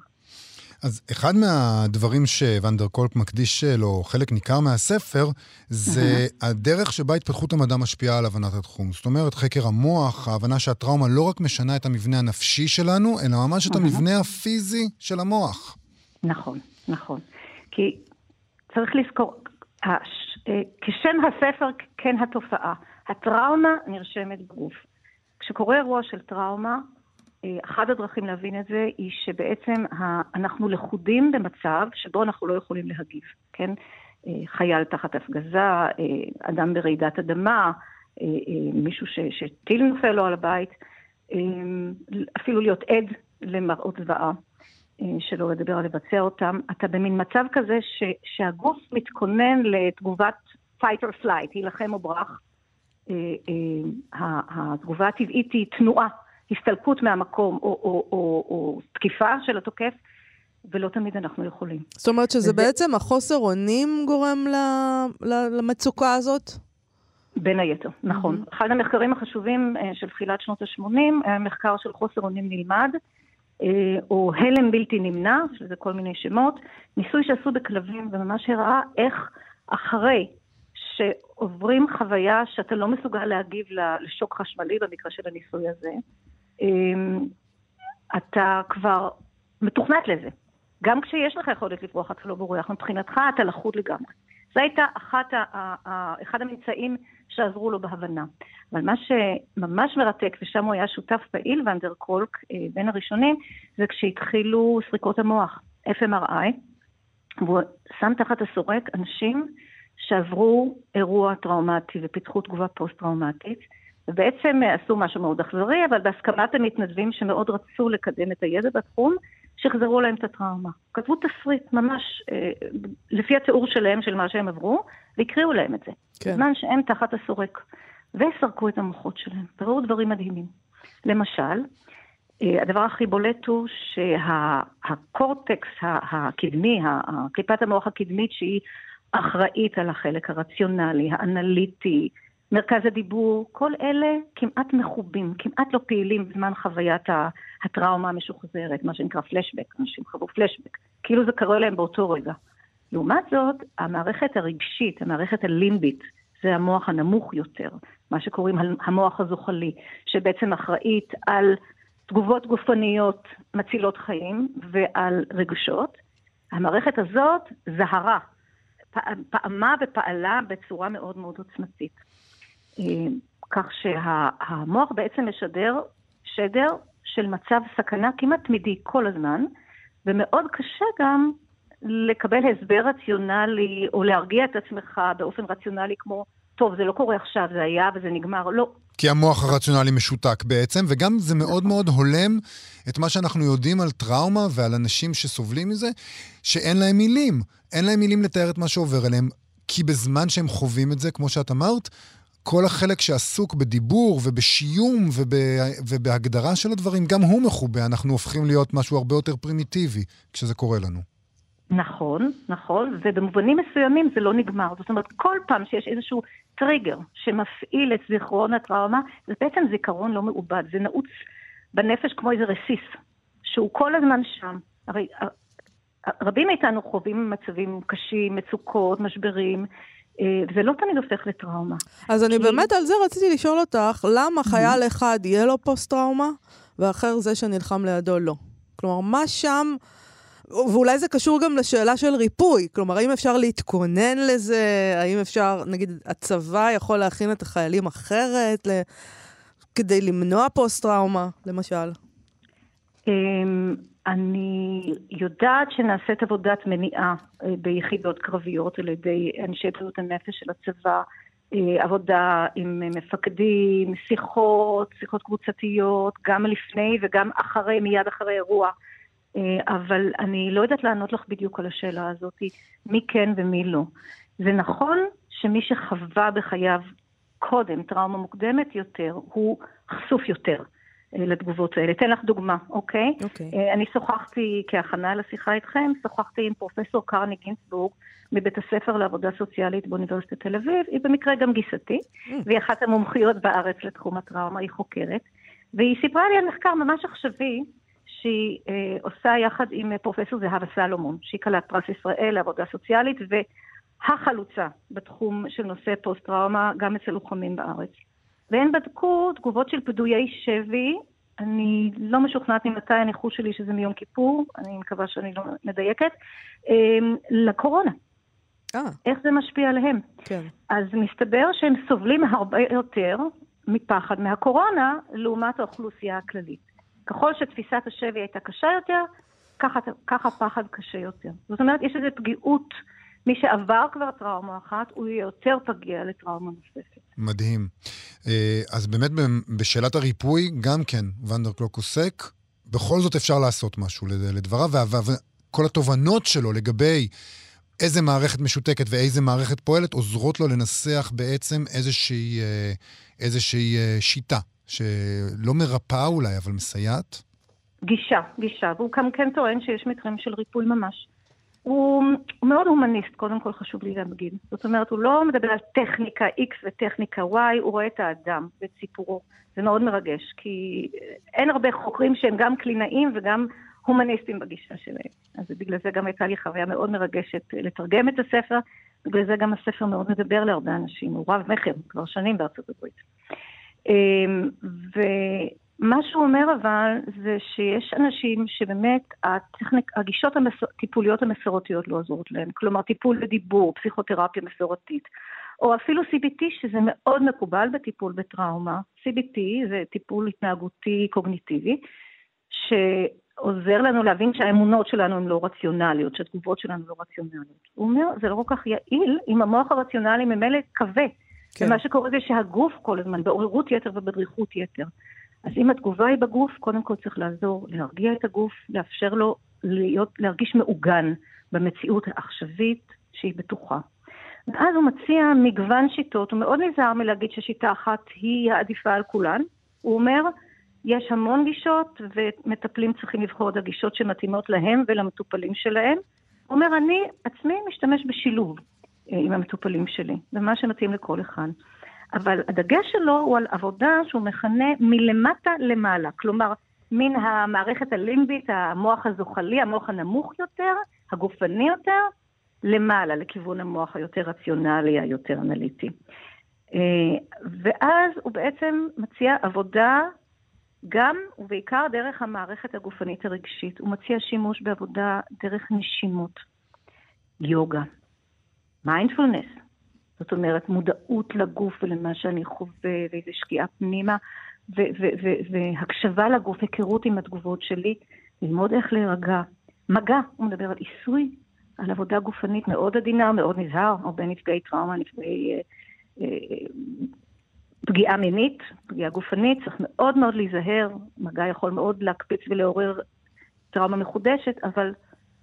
אז אחד מהדברים שוונדר קולק מקדיש לו חלק ניכר מהספר, זה הדרך שבה התפתחות המדע משפיעה על הבנת התחום. זאת אומרת, חקר המוח, ההבנה שהטראומה לא רק משנה את המבנה הנפשי שלנו, אלא ממש את המבנה הפיזי של המוח. נכון, נכון. כי צריך לזכור, כשם הספר כן התופעה, הטראומה נרשמת בגוף. כשקורה אירוע של טראומה, אה, אחת הדרכים להבין את זה היא שבעצם אנחנו לכודים במצב שבו אנחנו לא יכולים להגיב, כן? אה, חייל תחת הפגזה, אה, אדם ברעידת אדמה, אה, אה, מישהו ש- שטיל נופל לו על הבית, אה, אפילו להיות עד למראות זוועה. אה, שלא לדבר על לבצע אותם, אתה במין מצב כזה ש, שהגוף מתכונן לתגובת fight or flight, להילחם או ברח. אה, אה, התגובה הטבעית היא תנועה, הסתלקות מהמקום או, או, או, או תקיפה של התוקף, ולא תמיד אנחנו יכולים. זאת אומרת שזה וזה- בעצם החוסר אונים גורם ל- ל- למצוקה הזאת? בין היתר, נכון. מהמם. אחד המחקרים החשובים של תחילת שנות ה-80 היה מחקר של חוסר אונים נלמד, או הלם בלתי נמנע, שזה כל מיני שמות, ניסוי שעשו בכלבים וממש הראה איך אחרי שעוברים חוויה שאתה לא מסוגל להגיב לשוק חשמלי במקרה של הניסוי הזה, אה, אתה כבר מתוכנת לזה. גם כשיש לך יכולת לברוח, אתה לא בורח. מבחינתך אתה לחוד לגמרי. זו הייתה אחת אחד הממצאים שעזרו לו בהבנה. אבל מה שממש מרתק, ושם הוא היה שותף פעיל, ואנדר קולק, אה, בין הראשונים, זה כשהתחילו סריקות המוח, FMRI, והוא שם תחת הסורק אנשים שעברו אירוע טראומטי ופיתחו תגובה פוסט-טראומטית, ובעצם אה, עשו משהו מאוד אכזרי, אבל בהסכמת המתנדבים שמאוד רצו לקדם את הידע בתחום, שחזרו להם את הטראומה. כתבו תסריט ממש אה, לפי התיאור שלהם של מה שהם עברו, והקריאו להם את זה. כן. בזמן שהם תחת הסורק. וסרקו את המוחות שלהם, וראו דברים מדהימים. למשל, אה, הדבר הכי בולט הוא שהקורטקס הקדמי, ה- ה- קליפת המוח הקדמית שהיא אחראית על החלק הרציונלי, האנליטי, מרכז הדיבור, כל אלה כמעט מחובים, כמעט לא פעילים בזמן חוויית הטראומה המשוחזרת, מה שנקרא פלשבק, אנשים חוו פלשבק, כאילו זה קורה להם באותו רגע. לעומת זאת, המערכת הרגשית, המערכת הלימבית, זה המוח הנמוך יותר, מה שקוראים המוח הזוחלי, שבעצם אחראית על תגובות גופניות מצילות חיים ועל רגשות. המערכת הזאת זהרה, פע- פעמה ופעלה בצורה מאוד מאוד עוצמתית. אה, כך שהמוח בעצם משדר שדר של מצב סכנה כמעט תמידי כל הזמן, ומאוד קשה גם לקבל הסבר רציונלי או להרגיע את עצמך באופן רציונלי כמו, טוב, זה לא קורה עכשיו, זה היה וזה נגמר. לא, כי המוח הרציונלי משותק בעצם, וגם זה מאוד מאוד הולם את מה שאנחנו יודעים על טראומה ועל אנשים שסובלים מזה, שאין להם מילים. אין להם מילים לתאר את מה שעובר עליהם, כי בזמן שהם חווים את זה, כמו שאת אמרת, כל החלק שעסוק בדיבור ובשיום וב... ובהגדרה של הדברים, גם הוא מכובה. אנחנו הופכים להיות משהו הרבה יותר פרימיטיבי כשזה קורה לנו. נכון, נכון, ובמובנים מסוימים זה לא נגמר. זאת אומרת, כל פעם שיש איזשהו טריגר שמפעיל את זיכרון הטראומה, זה בעצם זיכרון לא מעובד, זה נעוץ בנפש כמו איזה רסיס, שהוא כל הזמן שם. הרי רבים מאיתנו חווים מצבים קשים, מצוקות, משברים, אה, וזה לא תמיד הופך לטראומה. אז אני כי- באמת על זה רציתי לשאול אותך, למה חייל אחד יהיה לו פוסט-טראומה, ואחר זה שנלחם לידו לא? כלומר, מה שם... ואולי זה קשור גם לשאלה של ריפוי. כלומר, האם אפשר להתכונן לזה? האם אפשר, נגיד, הצבא יכול להכין את החיילים אחרת ל... כדי למנוע פוסט-טראומה, למשל? אמ, אני יודעת שנעשית עבודת מניעה אה, ביחידות קרביות על ידי אנשי בריאות הנפש של הצבא, אה, עבודה עם מפקדים, שיחות, שיחות קבוצתיות, גם לפני וגם אחרי, מיד אחרי אירוע. אה, אבל אני לא יודעת לענות לך בדיוק על השאלה הזאת, מי כן ומי לא. זה נכון שמי שחווה בחייו קודם טראומה מוקדמת יותר, הוא חשוף יותר אה, לתגובות האלה. אתן לך דוגמה, אוקיי? אוקיי. אה, אני שוחחתי, כהכנה לשיחה איתכם, שוחחתי עם פרופסור קרני גינצבורג מבית הספר לעבודה סוציאלית באוניברסיטת תל אביב, היא במקרה גם גיסתי, והיא אחת המומחיות בארץ לתחום הטראומה, היא חוקרת, והיא סיפרה לי על מחקר ממש עכשווי, שהיא אה, עושה יחד עם אה, פרופסור זהבה סלומון, שהיא כלת פרס ישראל לעבודה סוציאלית, והחלוצה בתחום של נושא פוסט-טראומה, גם אצל לוחמים בארץ. והם בדקו תגובות של פדויי שבי, אני לא משוכנעת ממתי הניחוש שלי שזה מיום כיפור, אני מקווה שאני לא מדייקת, אה, לקורונה. אה, איך זה משפיע עליהם? כן. אז מסתבר שהם סובלים הרבה יותר מפחד מהקורונה לעומת האוכלוסייה הכללית. ככל שתפיסת השבי הייתה קשה יותר, ככה, ככה פחד קשה יותר. זאת אומרת, יש איזו פגיעות. מי שעבר כבר טראומה אחת, הוא יהיה יותר פגיע לטראומה נוספת. מדהים. אה, אז באמת בשאלת הריפוי, גם כן, ונדרקלוק עוסק, בכל זאת אפשר לעשות משהו לד- לדבריו, וכל התובנות שלו לגבי איזה מערכת משותקת ואיזה מערכת פועלת, עוזרות לו לנסח בעצם איזושהי, אה, איזושהי אה, שיטה, שלא מרפאה אולי, אבל מסייעת. גישה, גישה, והוא גם כן טוען שיש מקרים של ריפוי ממש. הוא, מאוד הומניסט, קודם כל חשוב לי להגיד. זאת אומרת, הוא לא מדבר על טכניקה X וטכניקה Y, הוא רואה את האדם ואת סיפורו. זה מאוד מרגש, כי אין הרבה חוקרים שהם גם קלינאים וגם הומניסטים בגישה שלהם. אז בגלל זה גם הייתה לי חוויה מאוד מרגשת לתרגם את הספר, בגלל זה גם הספר מאוד מדבר להרבה אנשים, הוא רב מכר כבר שנים בארצות הברית. אמ, ומה שהוא אומר אבל, זה שיש אנשים שבאמת הטכניק, הגישות הטיפוליות המסורתיות לא עוזרות להם. כלומר, טיפול בדיבור, פסיכותרפיה מסורתית. או אפילו CBT, שזה מאוד מקובל בטיפול בטראומה. CBT זה טיפול התנהגותי קוגניטיבי, שעוזר לנו להבין שהאמונות שלנו הן לא רציונליות, שהתגובות שלנו לא רציונליות. הוא אומר, זה לא כל כך יעיל אם המוח הרציונלי ממילא כבה. כן. ומה שקורה זה שהגוף כל הזמן בעוררות יתר ובדריכות יתר. אז אם התגובה היא בגוף, קודם כל צריך לעזור, להרגיע את הגוף, לאפשר לו להיות, להרגיש מעוגן במציאות העכשווית שהיא בטוחה. ואז הוא מציע מגוון שיטות, הוא מאוד נזהר מלהגיד ששיטה אחת היא העדיפה על כולן. הוא אומר, יש המון גישות, ומטפלים צריכים לבחור את הגישות שמתאימות להם ולמטופלים שלהם. הוא אומר, אני עצמי משתמש בשילוב אה, עם המטופלים שלי, במה שמתאים לכל אחד. אבל הדגש שלו הוא על עבודה שהוא מכנה מלמטה למעלה. כלומר, מן המערכת הלימבית, המוח הזוחלי, המוח הנמוך יותר, הגופני יותר, למעלה, לכיוון המוח היותר רציונלי, היותר אנליטי. אה, ואז הוא בעצם מציע עבודה גם ובעיקר דרך המערכת הגופנית הרגשית. הוא מציע שימוש בעבודה דרך נשימות, יוגה, מיינדפולנס, זאת אומרת מודעות לגוף ולמה שאני חווה ואיזו שקיעה פנימה והקשבה לגוף, היכרות עם התגובות שלי, ללמוד איך להירגע. מגע, הוא מדבר על עיסוי על עבודה גופנית מאוד עדינה, מאוד נזהר, הרבה נפגעי טראומה, נפגעי אה, אה, פגיעה מינית, פגיעה גופנית, צריך מאוד מאוד להיזהר, מגע יכול מאוד להקפיץ ולעורר טראומה מחודשת, אבל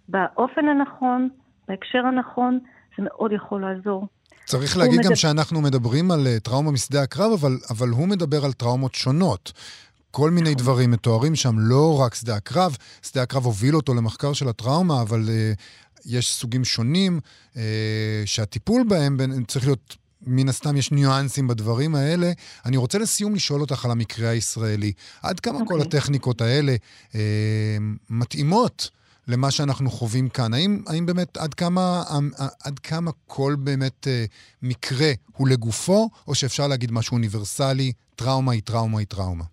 באופן הנכון, בהקשר הנכון, זה מאוד יכול לעזור. צריך להגיד מדבר... גם שאנחנו מדברים על uh, טראומה משדה הקרב, אבל, אבל הוא מדבר על טראומות שונות. כל מיני נכון. דברים מתוארים שם, לא רק שדה הקרב. שדה הקרב הוביל אותו למחקר של הטראומה, אבל uh, יש סוגים שונים uh, שהטיפול בהם צריך להיות מן הסתם יש ניואנסים בדברים האלה. אני רוצה לסיום לשאול אותך על המקרה הישראלי. עד כמה okay. כל אוקיי. הטכניקות האלה אה, מתאימות למה שאנחנו חווים כאן? האם, האם באמת, עד כמה, עד כמה כל באמת אה, מקרה הוא לגופו, או שאפשר להגיד משהו אוניברסלי, טראומה היא טראומה היא טראומה?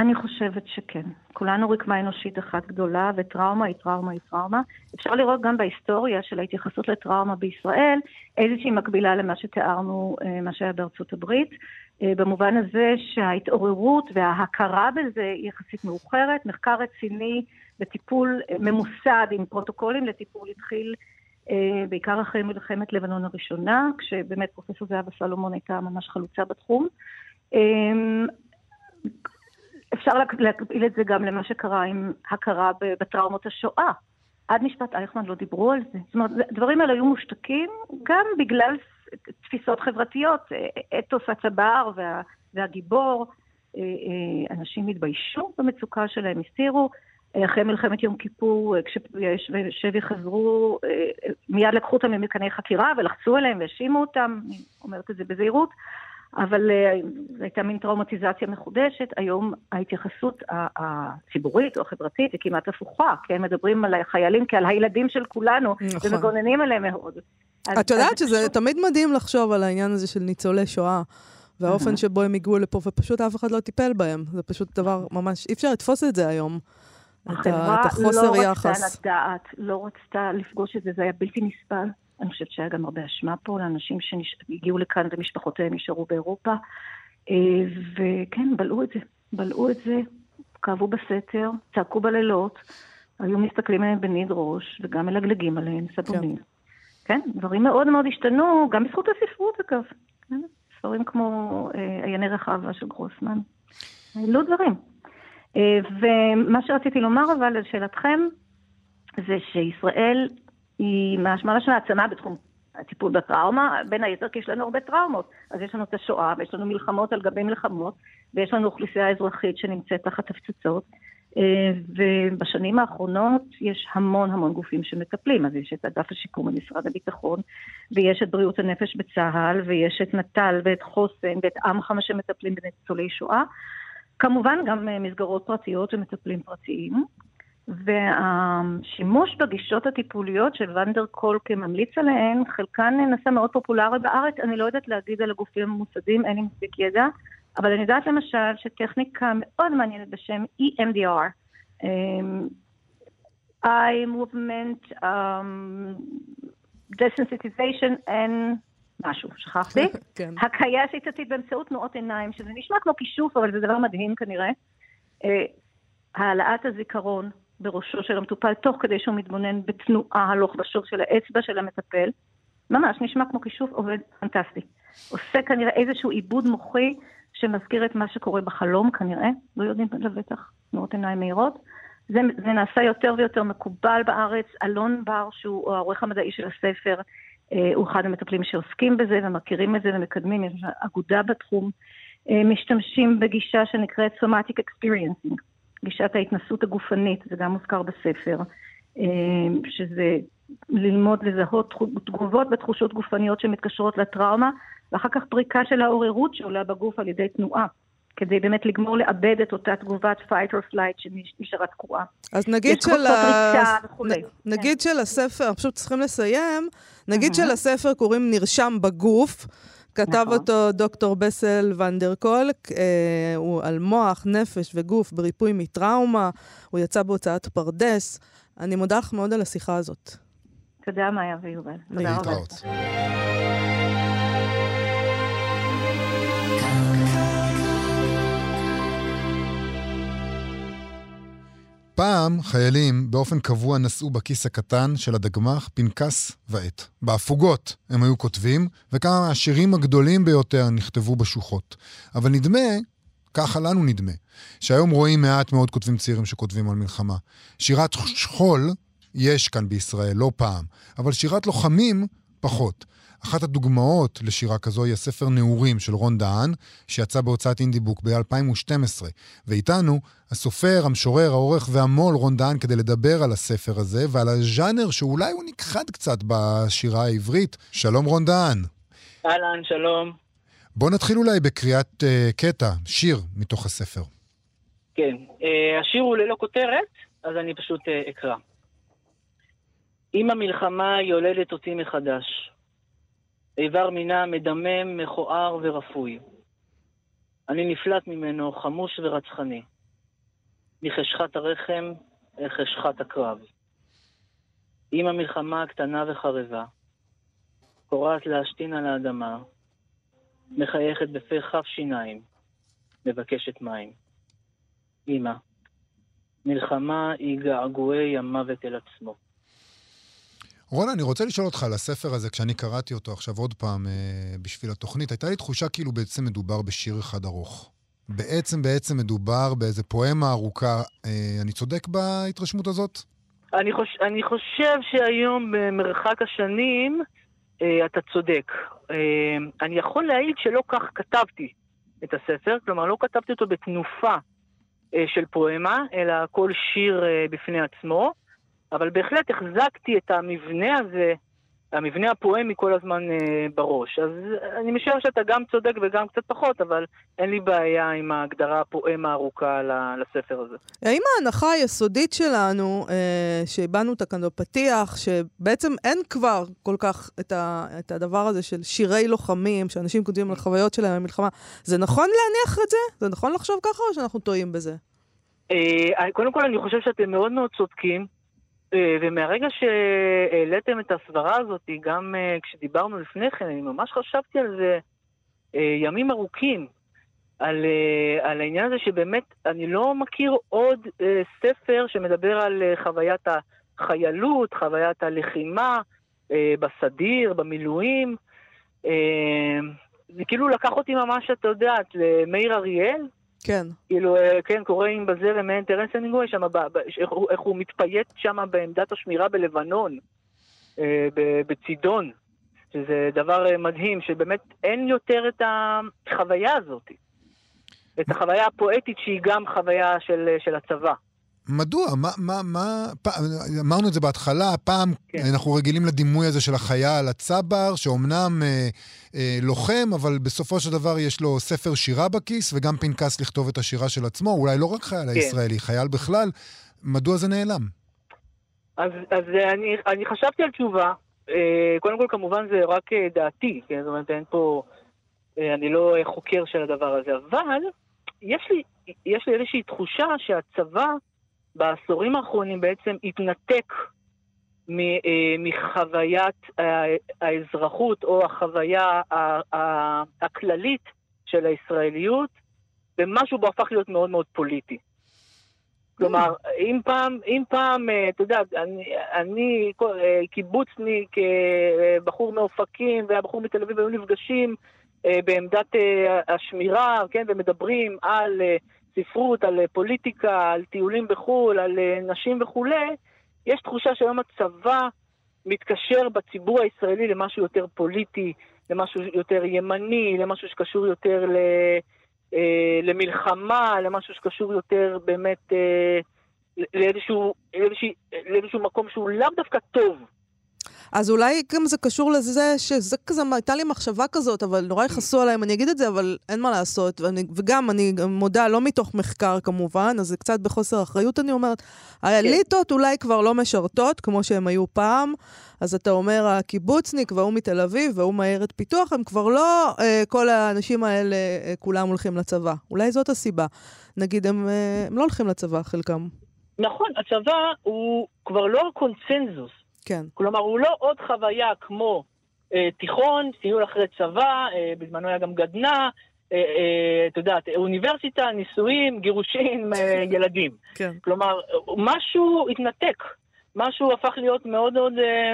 אני חושבת שכן. כולנו רקמה אנושית אחת גדולה, וטראומה היא טראומה היא טראומה. אפשר לראות גם בהיסטוריה של ההתייחסות לטראומה בישראל, איזושהי מקבילה למה שתיארנו, אה, מה שהיה בארצות הברית, אה, במובן הזה שההתעוררות וההכרה בזה היא יחסית מאוחרת. מחקר רציני וטיפול אה, ממוסד עם פרוטוקולים לטיפול התחיל בעיקר אחרי מלחמת לבנון הראשונה, כשבאמת פרופסור זהבה סלומון הייתה ממש חלוצה בתחום. אפשר להקביל את זה גם למה שקרה עם הכרה בטראומות השואה. עד משפט אייכמן לא דיברו על זה. זאת אומרת, הדברים האלה היו מושתקים גם בגלל תפיסות חברתיות, אתוס הצבר וה, והגיבור. אה, אה, אנשים התביישו במצוקה שלהם, הסתירו. אחרי מלחמת יום כיפור, כששבי חזרו, אה, מיד לקחו אותם ממתקני חקירה ולחצו עליהם והאשימו אותם, אני אומרת את זה בזהירות. אבל uh, הייתה מין טראומטיזציה מחודשת. היום ההתייחסות הציבורית או החברתית היא כמעט הפוכה, כן? מדברים על החיילים כעל הילדים של כולנו, נכון. ומגוננים עליהם מאוד. אז, את יודעת שזה ש... תמיד מדהים לחשוב על העניין הזה של ניצולי שואה. והאופן שבו הם הגיעו לפה, ופשוט אף אחד לא טיפל בהם. זה פשוט דבר ממש, אי אפשר לתפוס את זה היום. את, ה, את החוסר לא יחס. החברה רצתה לדעת, לא רצתה לפגוש את זה, זה היה בלתי נסבל. אני חושבת שהיה גם הרבה אשמה פה לאנשים שהגיעו לכאן ומשפחותיהם נשארו באירופה. אה, וכן, בלעו את זה. בלעו את זה, כאבו בסתר, צעקו בלילות, היו מסתכלים עליהם בניד ראש, וגם מלגלגים עליהם סבונים. כן. כן, דברים מאוד מאוד השתנו, גם בזכות הספרות אגב. כן? ספרים כמו אה, עייני רחבה של גרוסמן. העלו דברים. אה, ומה שרציתי לומר אבל, לשאלתכם, זה שישראל היא משמע לשון העצמה בתחום הטיפול בטראומה, בין היתר כי יש לנו הרבה טראומות. אז יש לנו את השואה, ויש לנו מלחמות על גבי מלחמות, ויש לנו אוכלוסייה אזרחית שנמצאת תחת הפצצות. אה, ובשנים האחרונות יש המון המון גופים שמטפלים, אז יש את אגף השיקום במשרד הביטחון, ויש את בריאות הנפש בצה"ל, ויש את נט"ל ואת חוסן ואת עמחם שמטפלים בניצולי שואה. כמובן גם אה, מסגרות פרטיות ומטפלים פרטיים. והשימוש בגישות הטיפוליות של ונדר קולקה ממליץ עליהן, חלקן נעשה מאוד פופולרי בארץ, אני לא יודעת להגיד על הגופים הממוסדים, אין לי מספיק ידע, אבל אני יודעת למשל שטכניקה מאוד מעניינת בשם EMDR, um, eye movement, um, desensitization and משהו, שכחתי. כן. הקיה שיטתית באמצעות תנועות עיניים, שזה נשמע כמו כישוף, אבל זה דבר מדהים כנראה. אה, העלאת הזיכרון בראשו של המטופל, תוך כדי שהוא מתבונן בתנועה הלוך ושוב של האצבע של המטפל. ממש, נשמע כמו כישוף, עובד פנטסטי. עושה כנראה איזשהו עיבוד מוחי שמזכיר את מה שקורה בחלום כנראה, לא יודעים לבטח, תנועות עיניים מהירות. זה, זה נעשה יותר ויותר מקובל בארץ. אלון בר, שהוא העורך המדעי של הספר, הוא אחד המטפלים שעוסקים בזה ומכירים את זה ומקדמים, יש אגודה בתחום. אה, משתמשים בגישה שנקראת Somatic Experiencing, גישת ההתנסות הגופנית, זה גם מוזכר בספר, אה, שזה ללמוד לזהות תגובות ותחושות גופניות שמתקשרות לטראומה, ואחר כך פריקה של העוררות שעולה בגוף על ידי תנועה. כדי באמת לגמור לאבד את אותה תגובת fight or flight שנשארה תקועה. אז נגיד של, ה... נ- נגיד של הספר, פשוט צריכים לסיים, נגיד אהה. שלספר קוראים נרשם בגוף, כתב נכון. אותו דוקטור בסל ונדר קולק, אה, הוא על מוח, נפש וגוף בריפוי מטראומה, הוא יצא בהוצאת פרדס. אני מודה לך מאוד על השיחה הזאת. תודה, מאיה ויובל. תודה רבה. פעם חיילים באופן קבוע נשאו בכיס הקטן של הדגמ"ח פנקס ועט. בהפוגות הם היו כותבים, וכמה מהשירים הגדולים ביותר נכתבו בשוחות. אבל נדמה, ככה לנו נדמה, שהיום רואים מעט מאוד כותבים צעירים שכותבים על מלחמה. שירת שכול יש כאן בישראל, לא פעם, אבל שירת לוחמים, פחות. אחת הדוגמאות לשירה כזו היא הספר נעורים של רון דהן, שיצא בהוצאת אינדיבוק ב-2012. ואיתנו, הסופר, המשורר, העורך והמו"ל רון דהן כדי לדבר על הספר הזה ועל הז'אנר שאולי הוא נכחד קצת בשירה העברית. שלום רון דהן. אהלן, שלום. בוא נתחיל אולי בקריאת uh, קטע, שיר מתוך הספר. כן, אה, השיר הוא ללא כותרת, אז אני פשוט אה, אקרא. אם המלחמה יולדת אותי מחדש, איבר מינה מדמם, מכוער ורפוי. אני נפלט ממנו חמוש ורצחני. מחשכת הרחם אל חשכת הקרב. אם המלחמה קטנה וחרבה, קורעת להשתין על האדמה, מחייכת בפה כף שיניים, מבקשת מים. אמא, מלחמה היא געגועי המוות אל עצמו. רון, אני רוצה לשאול אותך על הספר הזה, כשאני קראתי אותו עכשיו עוד פעם אה, בשביל התוכנית, הייתה לי תחושה כאילו בעצם מדובר בשיר אחד ארוך. בעצם בעצם מדובר באיזה פואמה ארוכה. אה, אני צודק בהתרשמות הזאת? אני, חוש... אני חושב שהיום במרחק השנים אה, אתה צודק. אה, אני יכול להעיד שלא כך כתבתי את הספר, כלומר לא כתבתי אותו בתנופה אה, של פואמה, אלא כל שיר אה, בפני עצמו, אבל בהחלט החזקתי את המבנה הזה, המבנה הפואמי כל הזמן אה, בראש. אז אני משער שאתה גם צודק וגם קצת פחות, אבל אין לי בעיה עם ההגדרה הפואמה הארוכה לספר הזה. האם ההנחה היסודית שלנו, אה, שהבענו אותה כאן בפתיח, שבעצם אין כבר כל כך את, ה, את הדבר הזה של שירי לוחמים, שאנשים כותבים על חוויות שלהם במלחמה, זה נכון להניח את זה? זה נכון לחשוב ככה או שאנחנו טועים בזה? אה, קודם כל, אני חושב שאתם מאוד מאוד צודקים, ומהרגע שהעליתם את הסברה הזאת, גם אה, כשדיברנו לפני כן, אני ממש חשבתי על זה אה, ימים ארוכים, על, אה, על העניין הזה שבאמת אני לא מכיר עוד אה, ספר שמדבר על אה, חוויית החיילות, חוויית הלחימה, אה, בסדיר, במילואים. אה, זה כאילו לקח אותי ממש, אתה יודעת, למאיר אריאל, כן. כאילו, אה, כן, קוראים בזרם אין טרנס הנינגוי שם, איך איך הוא מתפייט שם בעמדת השמירה בלבנון, אה, בצידון, שזה דבר אה, מדהים, שבאמת אין יותר את החוויה הזאת, את החוויה הפואטית שהיא גם חוויה של, של הצבא. מדוע? מה, מה, מה, פ... אמרנו את זה בהתחלה, פעם כן. אנחנו רגילים לדימוי הזה של החייל הצבר, שאומנם אה, אה, לוחם, אבל בסופו של דבר יש לו ספר שירה בכיס, וגם פנקס לכתוב את השירה של עצמו, אולי לא רק חייל כן. הישראלי, חייל בכלל. מדוע זה נעלם? אז, אז אני, אני חשבתי על תשובה. אה, קודם כל, כמובן, זה רק אה, דעתי, כן? זאת אומרת, אין פה... אה, אני לא חוקר של הדבר הזה, אבל יש לי, יש לי איזושהי תחושה שהצבא בעשורים האחרונים בעצם התנתק אה, מחוויית האזרחות או החוויה הכללית של הישראליות, ומשהו בו הפך להיות מאוד מאוד פוליטי. כלומר, אם פעם, אם פעם, אה, אתה יודע, אני, אני אה, קיבוצניק, בחור מאופקים והבחור מתל אביב היו נפגשים בעמדת השמירה, כן, ומדברים על ספרות, על אה, פוליטיקה, על טיולים בחו"ל, על אה, נשים וכולי, יש תחושה שהיום הצבא מתקשר בציבור הישראלי למשהו יותר פוליטי, למשהו יותר ימני, למשהו שקשור יותר ל... אה, למלחמה, למשהו שקשור יותר באמת לאיזשהו, לאיזשהו, לאיזשהו מקום שהוא לאו דווקא טוב. אז אולי גם זה קשור לזה שזה כזה, הייתה לי מחשבה כזאת, אבל נורא יכעסו עליי אם אני אגיד את זה, אבל אין מה לעשות. ואני, וגם, אני מודה, לא מתוך מחקר כמובן, אז זה קצת בחוסר אחריות אני אומרת. האליטות אולי כבר לא משרתות, כמו שהן היו פעם, אז אתה אומר, הקיבוצניק וההוא מתל אביב וההוא מעיירת פיתוח, הם כבר לא, אה, כל האנשים האלה, אה, כולם הולכים לצבא. אולי זאת הסיבה. נגיד, הם, אה, הם לא הולכים לצבא, חלקם. נכון, הצבא הוא כבר לא קונצנזוס. כן. כלומר, הוא לא עוד חוויה כמו אה, תיכון, טיול אחרי צבא, אה, בזמנו היה גם גדנ"ע, אה, אה, את יודעת, אוניברסיטה, נישואים, גירושים, אה, ילדים. כן. כלומר, משהו התנתק, משהו הפך להיות מאוד מאוד אה,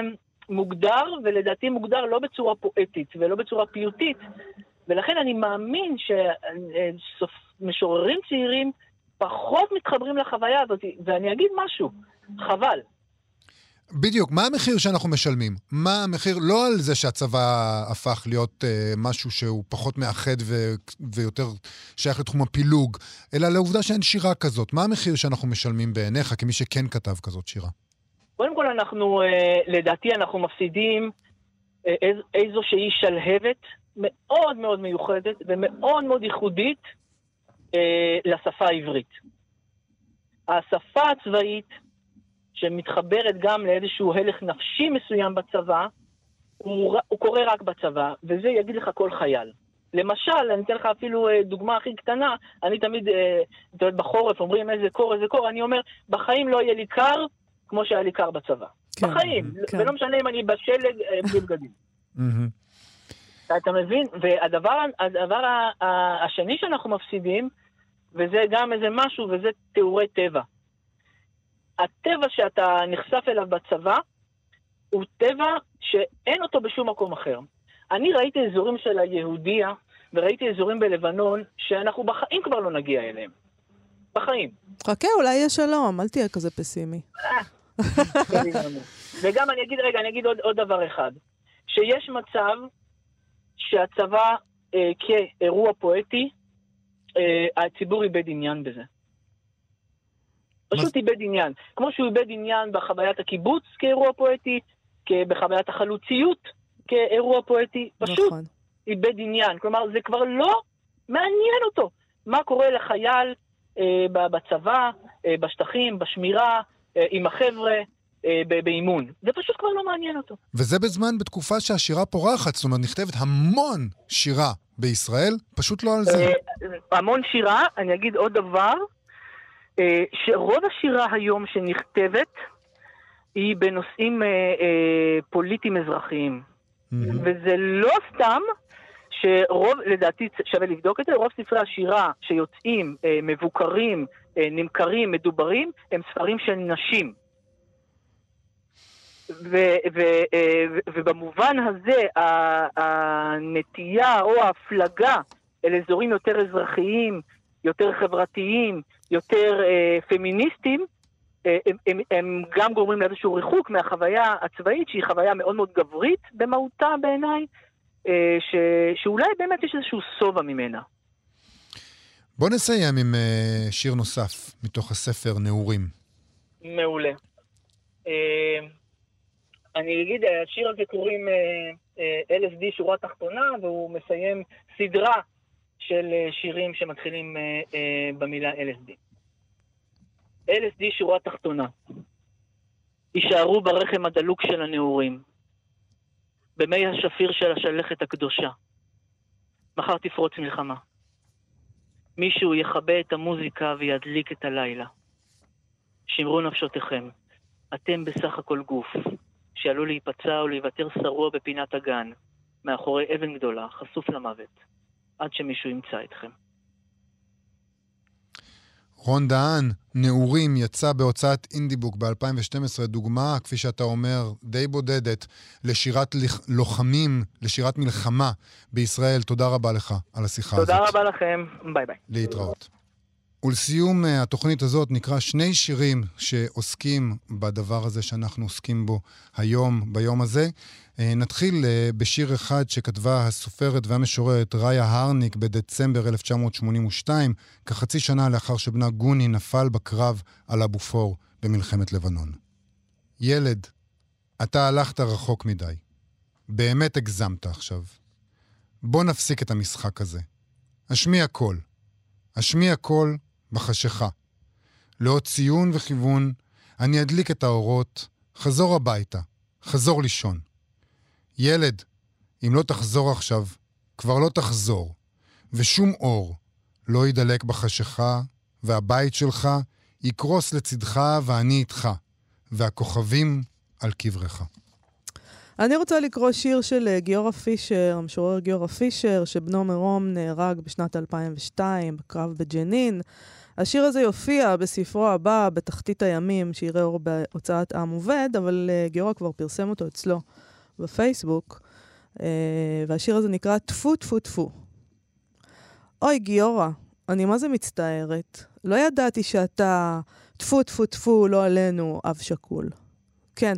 מוגדר, ולדעתי מוגדר לא בצורה פואטית ולא בצורה פיוטית, ולכן אני מאמין שמשוררים צעירים פחות מתחברים לחוויה הזאת, ואני אגיד משהו, חבל. בדיוק, מה המחיר שאנחנו משלמים? מה המחיר, לא על זה שהצבא הפך להיות אה, משהו שהוא פחות מאחד ו- ויותר שייך לתחום הפילוג, אלא לעובדה שאין שירה כזאת. מה המחיר שאנחנו משלמים בעיניך, כמי שכן כתב כזאת שירה? קודם כל, אנחנו, אה, לדעתי, אנחנו מפסידים אה, איז, איזושהי שלהבת מאוד מאוד מיוחדת ומאוד מאוד ייחודית אה, לשפה העברית. השפה הצבאית, שמתחברת גם לאיזשהו הלך נפשי מסוים בצבא, הוא, הוא קורה רק בצבא, וזה יגיד לך כל חייל. למשל, אני אתן לך אפילו אה, דוגמה הכי קטנה, אני תמיד, אה, אתה יודע, בחורף אומרים איזה קור, איזה קור, אני אומר, בחיים לא יהיה לי קר כמו שהיה לי קר בצבא. כן, בחיים, כן. ולא משנה אם אני בשלג אה, בלי בגדים. אתה מבין? והדבר הדבר השני שאנחנו מפסידים, וזה גם איזה משהו, וזה תיאורי טבע. הטבע שאתה נחשף אליו בצבא, הוא טבע שאין אותו בשום מקום אחר. אני ראיתי אזורים של היהודיה, וראיתי אזורים בלבנון, שאנחנו בחיים כבר לא נגיע אליהם. בחיים. חכה, אולי יהיה שלום, אל תהיה כזה פסימי. וגם אני אגיד, רגע, אני אגיד עוד, עוד דבר אחד. שיש מצב שהצבא אה, כאירוע פואטי, אה, הציבור איבד עניין בזה. פשוט איבד עניין. כמו שהוא איבד עניין בחוויית הקיבוץ כאירוע פואטי, בחוויית החלוציות כאירוע פואטי, פשוט נכון. איבד עניין. כלומר, זה כבר לא מעניין אותו. מה קורה לחייל אה, בצבא, אה, בשטחים, בשמירה, אה, עם החבר'ה, אה, באימון. זה פשוט כבר לא מעניין אותו. וזה בזמן, בתקופה שהשירה פורחת, זאת אומרת, נכתבת המון שירה בישראל, פשוט לא על זה. אה, המון שירה, אני אגיד עוד דבר, שרוב השירה היום שנכתבת היא בנושאים אה, אה, פוליטיים אזרחיים. וזה לא סתם שרוב, לדעתי שווה לבדוק את זה, רוב ספרי השירה שיוצאים, אה, מבוקרים, אה, נמכרים, מדוברים, הם ספרים של נשים. ו- ו- אה, ו- ובמובן הזה, הנטייה או ההפלגה אל אזורים יותר אזרחיים, יותר חברתיים, יותר אה, פמיניסטיים, אה, הם, הם, הם גם גורמים לאיזשהו ריחוק מהחוויה הצבאית, שהיא חוויה מאוד מאוד גברית במהותה בעיניי, אה, ש, שאולי באמת יש איזשהו שובע ממנה. בוא נסיים עם אה, שיר נוסף מתוך הספר נעורים. מעולה. אה, אני אגיד, השיר הזה קוראים אה, אה, LSD שורה תחתונה, והוא מסיים סדרה של אה, שירים שמתחילים אה, אה, במילה LSD. LSD שורה תחתונה. יישארו ברחם הדלוק של הנעורים, במי השפיר של השלכת הקדושה. מחר תפרוץ מלחמה. מישהו יכבה את המוזיקה וידליק את הלילה. שמרו נפשותיכם. אתם בסך הכל גוף, שעלול להיפצע או להיוותר שרוע בפינת הגן, מאחורי אבן גדולה, חשוף למוות, עד שמישהו ימצא אתכם. רון דהן, נעורים, יצא בהוצאת אינדיבוק ב-2012, דוגמה, כפי שאתה אומר, די בודדת, לשירת לוחמים, לשירת מלחמה בישראל. תודה רבה לך על השיחה תודה הזאת. רבה לכם, ביי ביי. להתראות. ולסיום אה, התוכנית הזאת נקרא שני שירים שעוסקים בדבר הזה שאנחנו עוסקים בו היום, ביום הזה. אה, נתחיל אה, בשיר אחד שכתבה הסופרת והמשוררת ראיה הרניק בדצמבר 1982, כחצי שנה לאחר שבנה גוני נפל בקרב על הבופור במלחמת לבנון. ילד, אתה הלכת רחוק מדי. באמת הגזמת עכשיו. בוא נפסיק את המשחק הזה. השמיע קול. השמיע קול בחשיכה. לעוד ציון וכיוון, אני אדליק את האורות, חזור הביתה, חזור לישון. ילד, אם לא תחזור עכשיו, כבר לא תחזור, ושום אור לא ידלק בחשיכה, והבית שלך יקרוס לצדך ואני איתך, והכוכבים על קברך. אני רוצה לקרוא שיר של אה, גיורא פישר, המשורר גיורא פישר, שבנו מרום נהרג בשנת 2002 בקרב בג'נין. השיר הזה יופיע בספרו הבא, בתחתית הימים, שיראה אור בהוצאת עם עובד, אבל uh, גיורא כבר פרסם אותו אצלו בפייסבוק, uh, והשיר הזה נקרא טפו טפו טפו. אוי, גיורא, אני מה זה מצטערת. לא ידעתי שאתה טפו טפו טפו, לא עלינו, אב שכול. כן,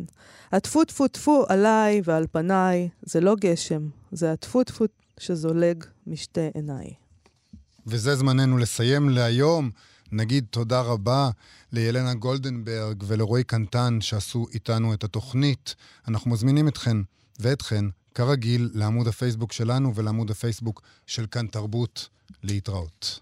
הטפו טפו טפו עליי ועל פניי, זה לא גשם, זה הטפו טפו שזולג משתי עיניי. וזה זמננו לסיים להיום. נגיד תודה רבה לילנה גולדנברג ולרועי קנטן שעשו איתנו את התוכנית. אנחנו מזמינים אתכן ואתכן, כרגיל, לעמוד הפייסבוק שלנו ולעמוד הפייסבוק של כאן תרבות להתראות.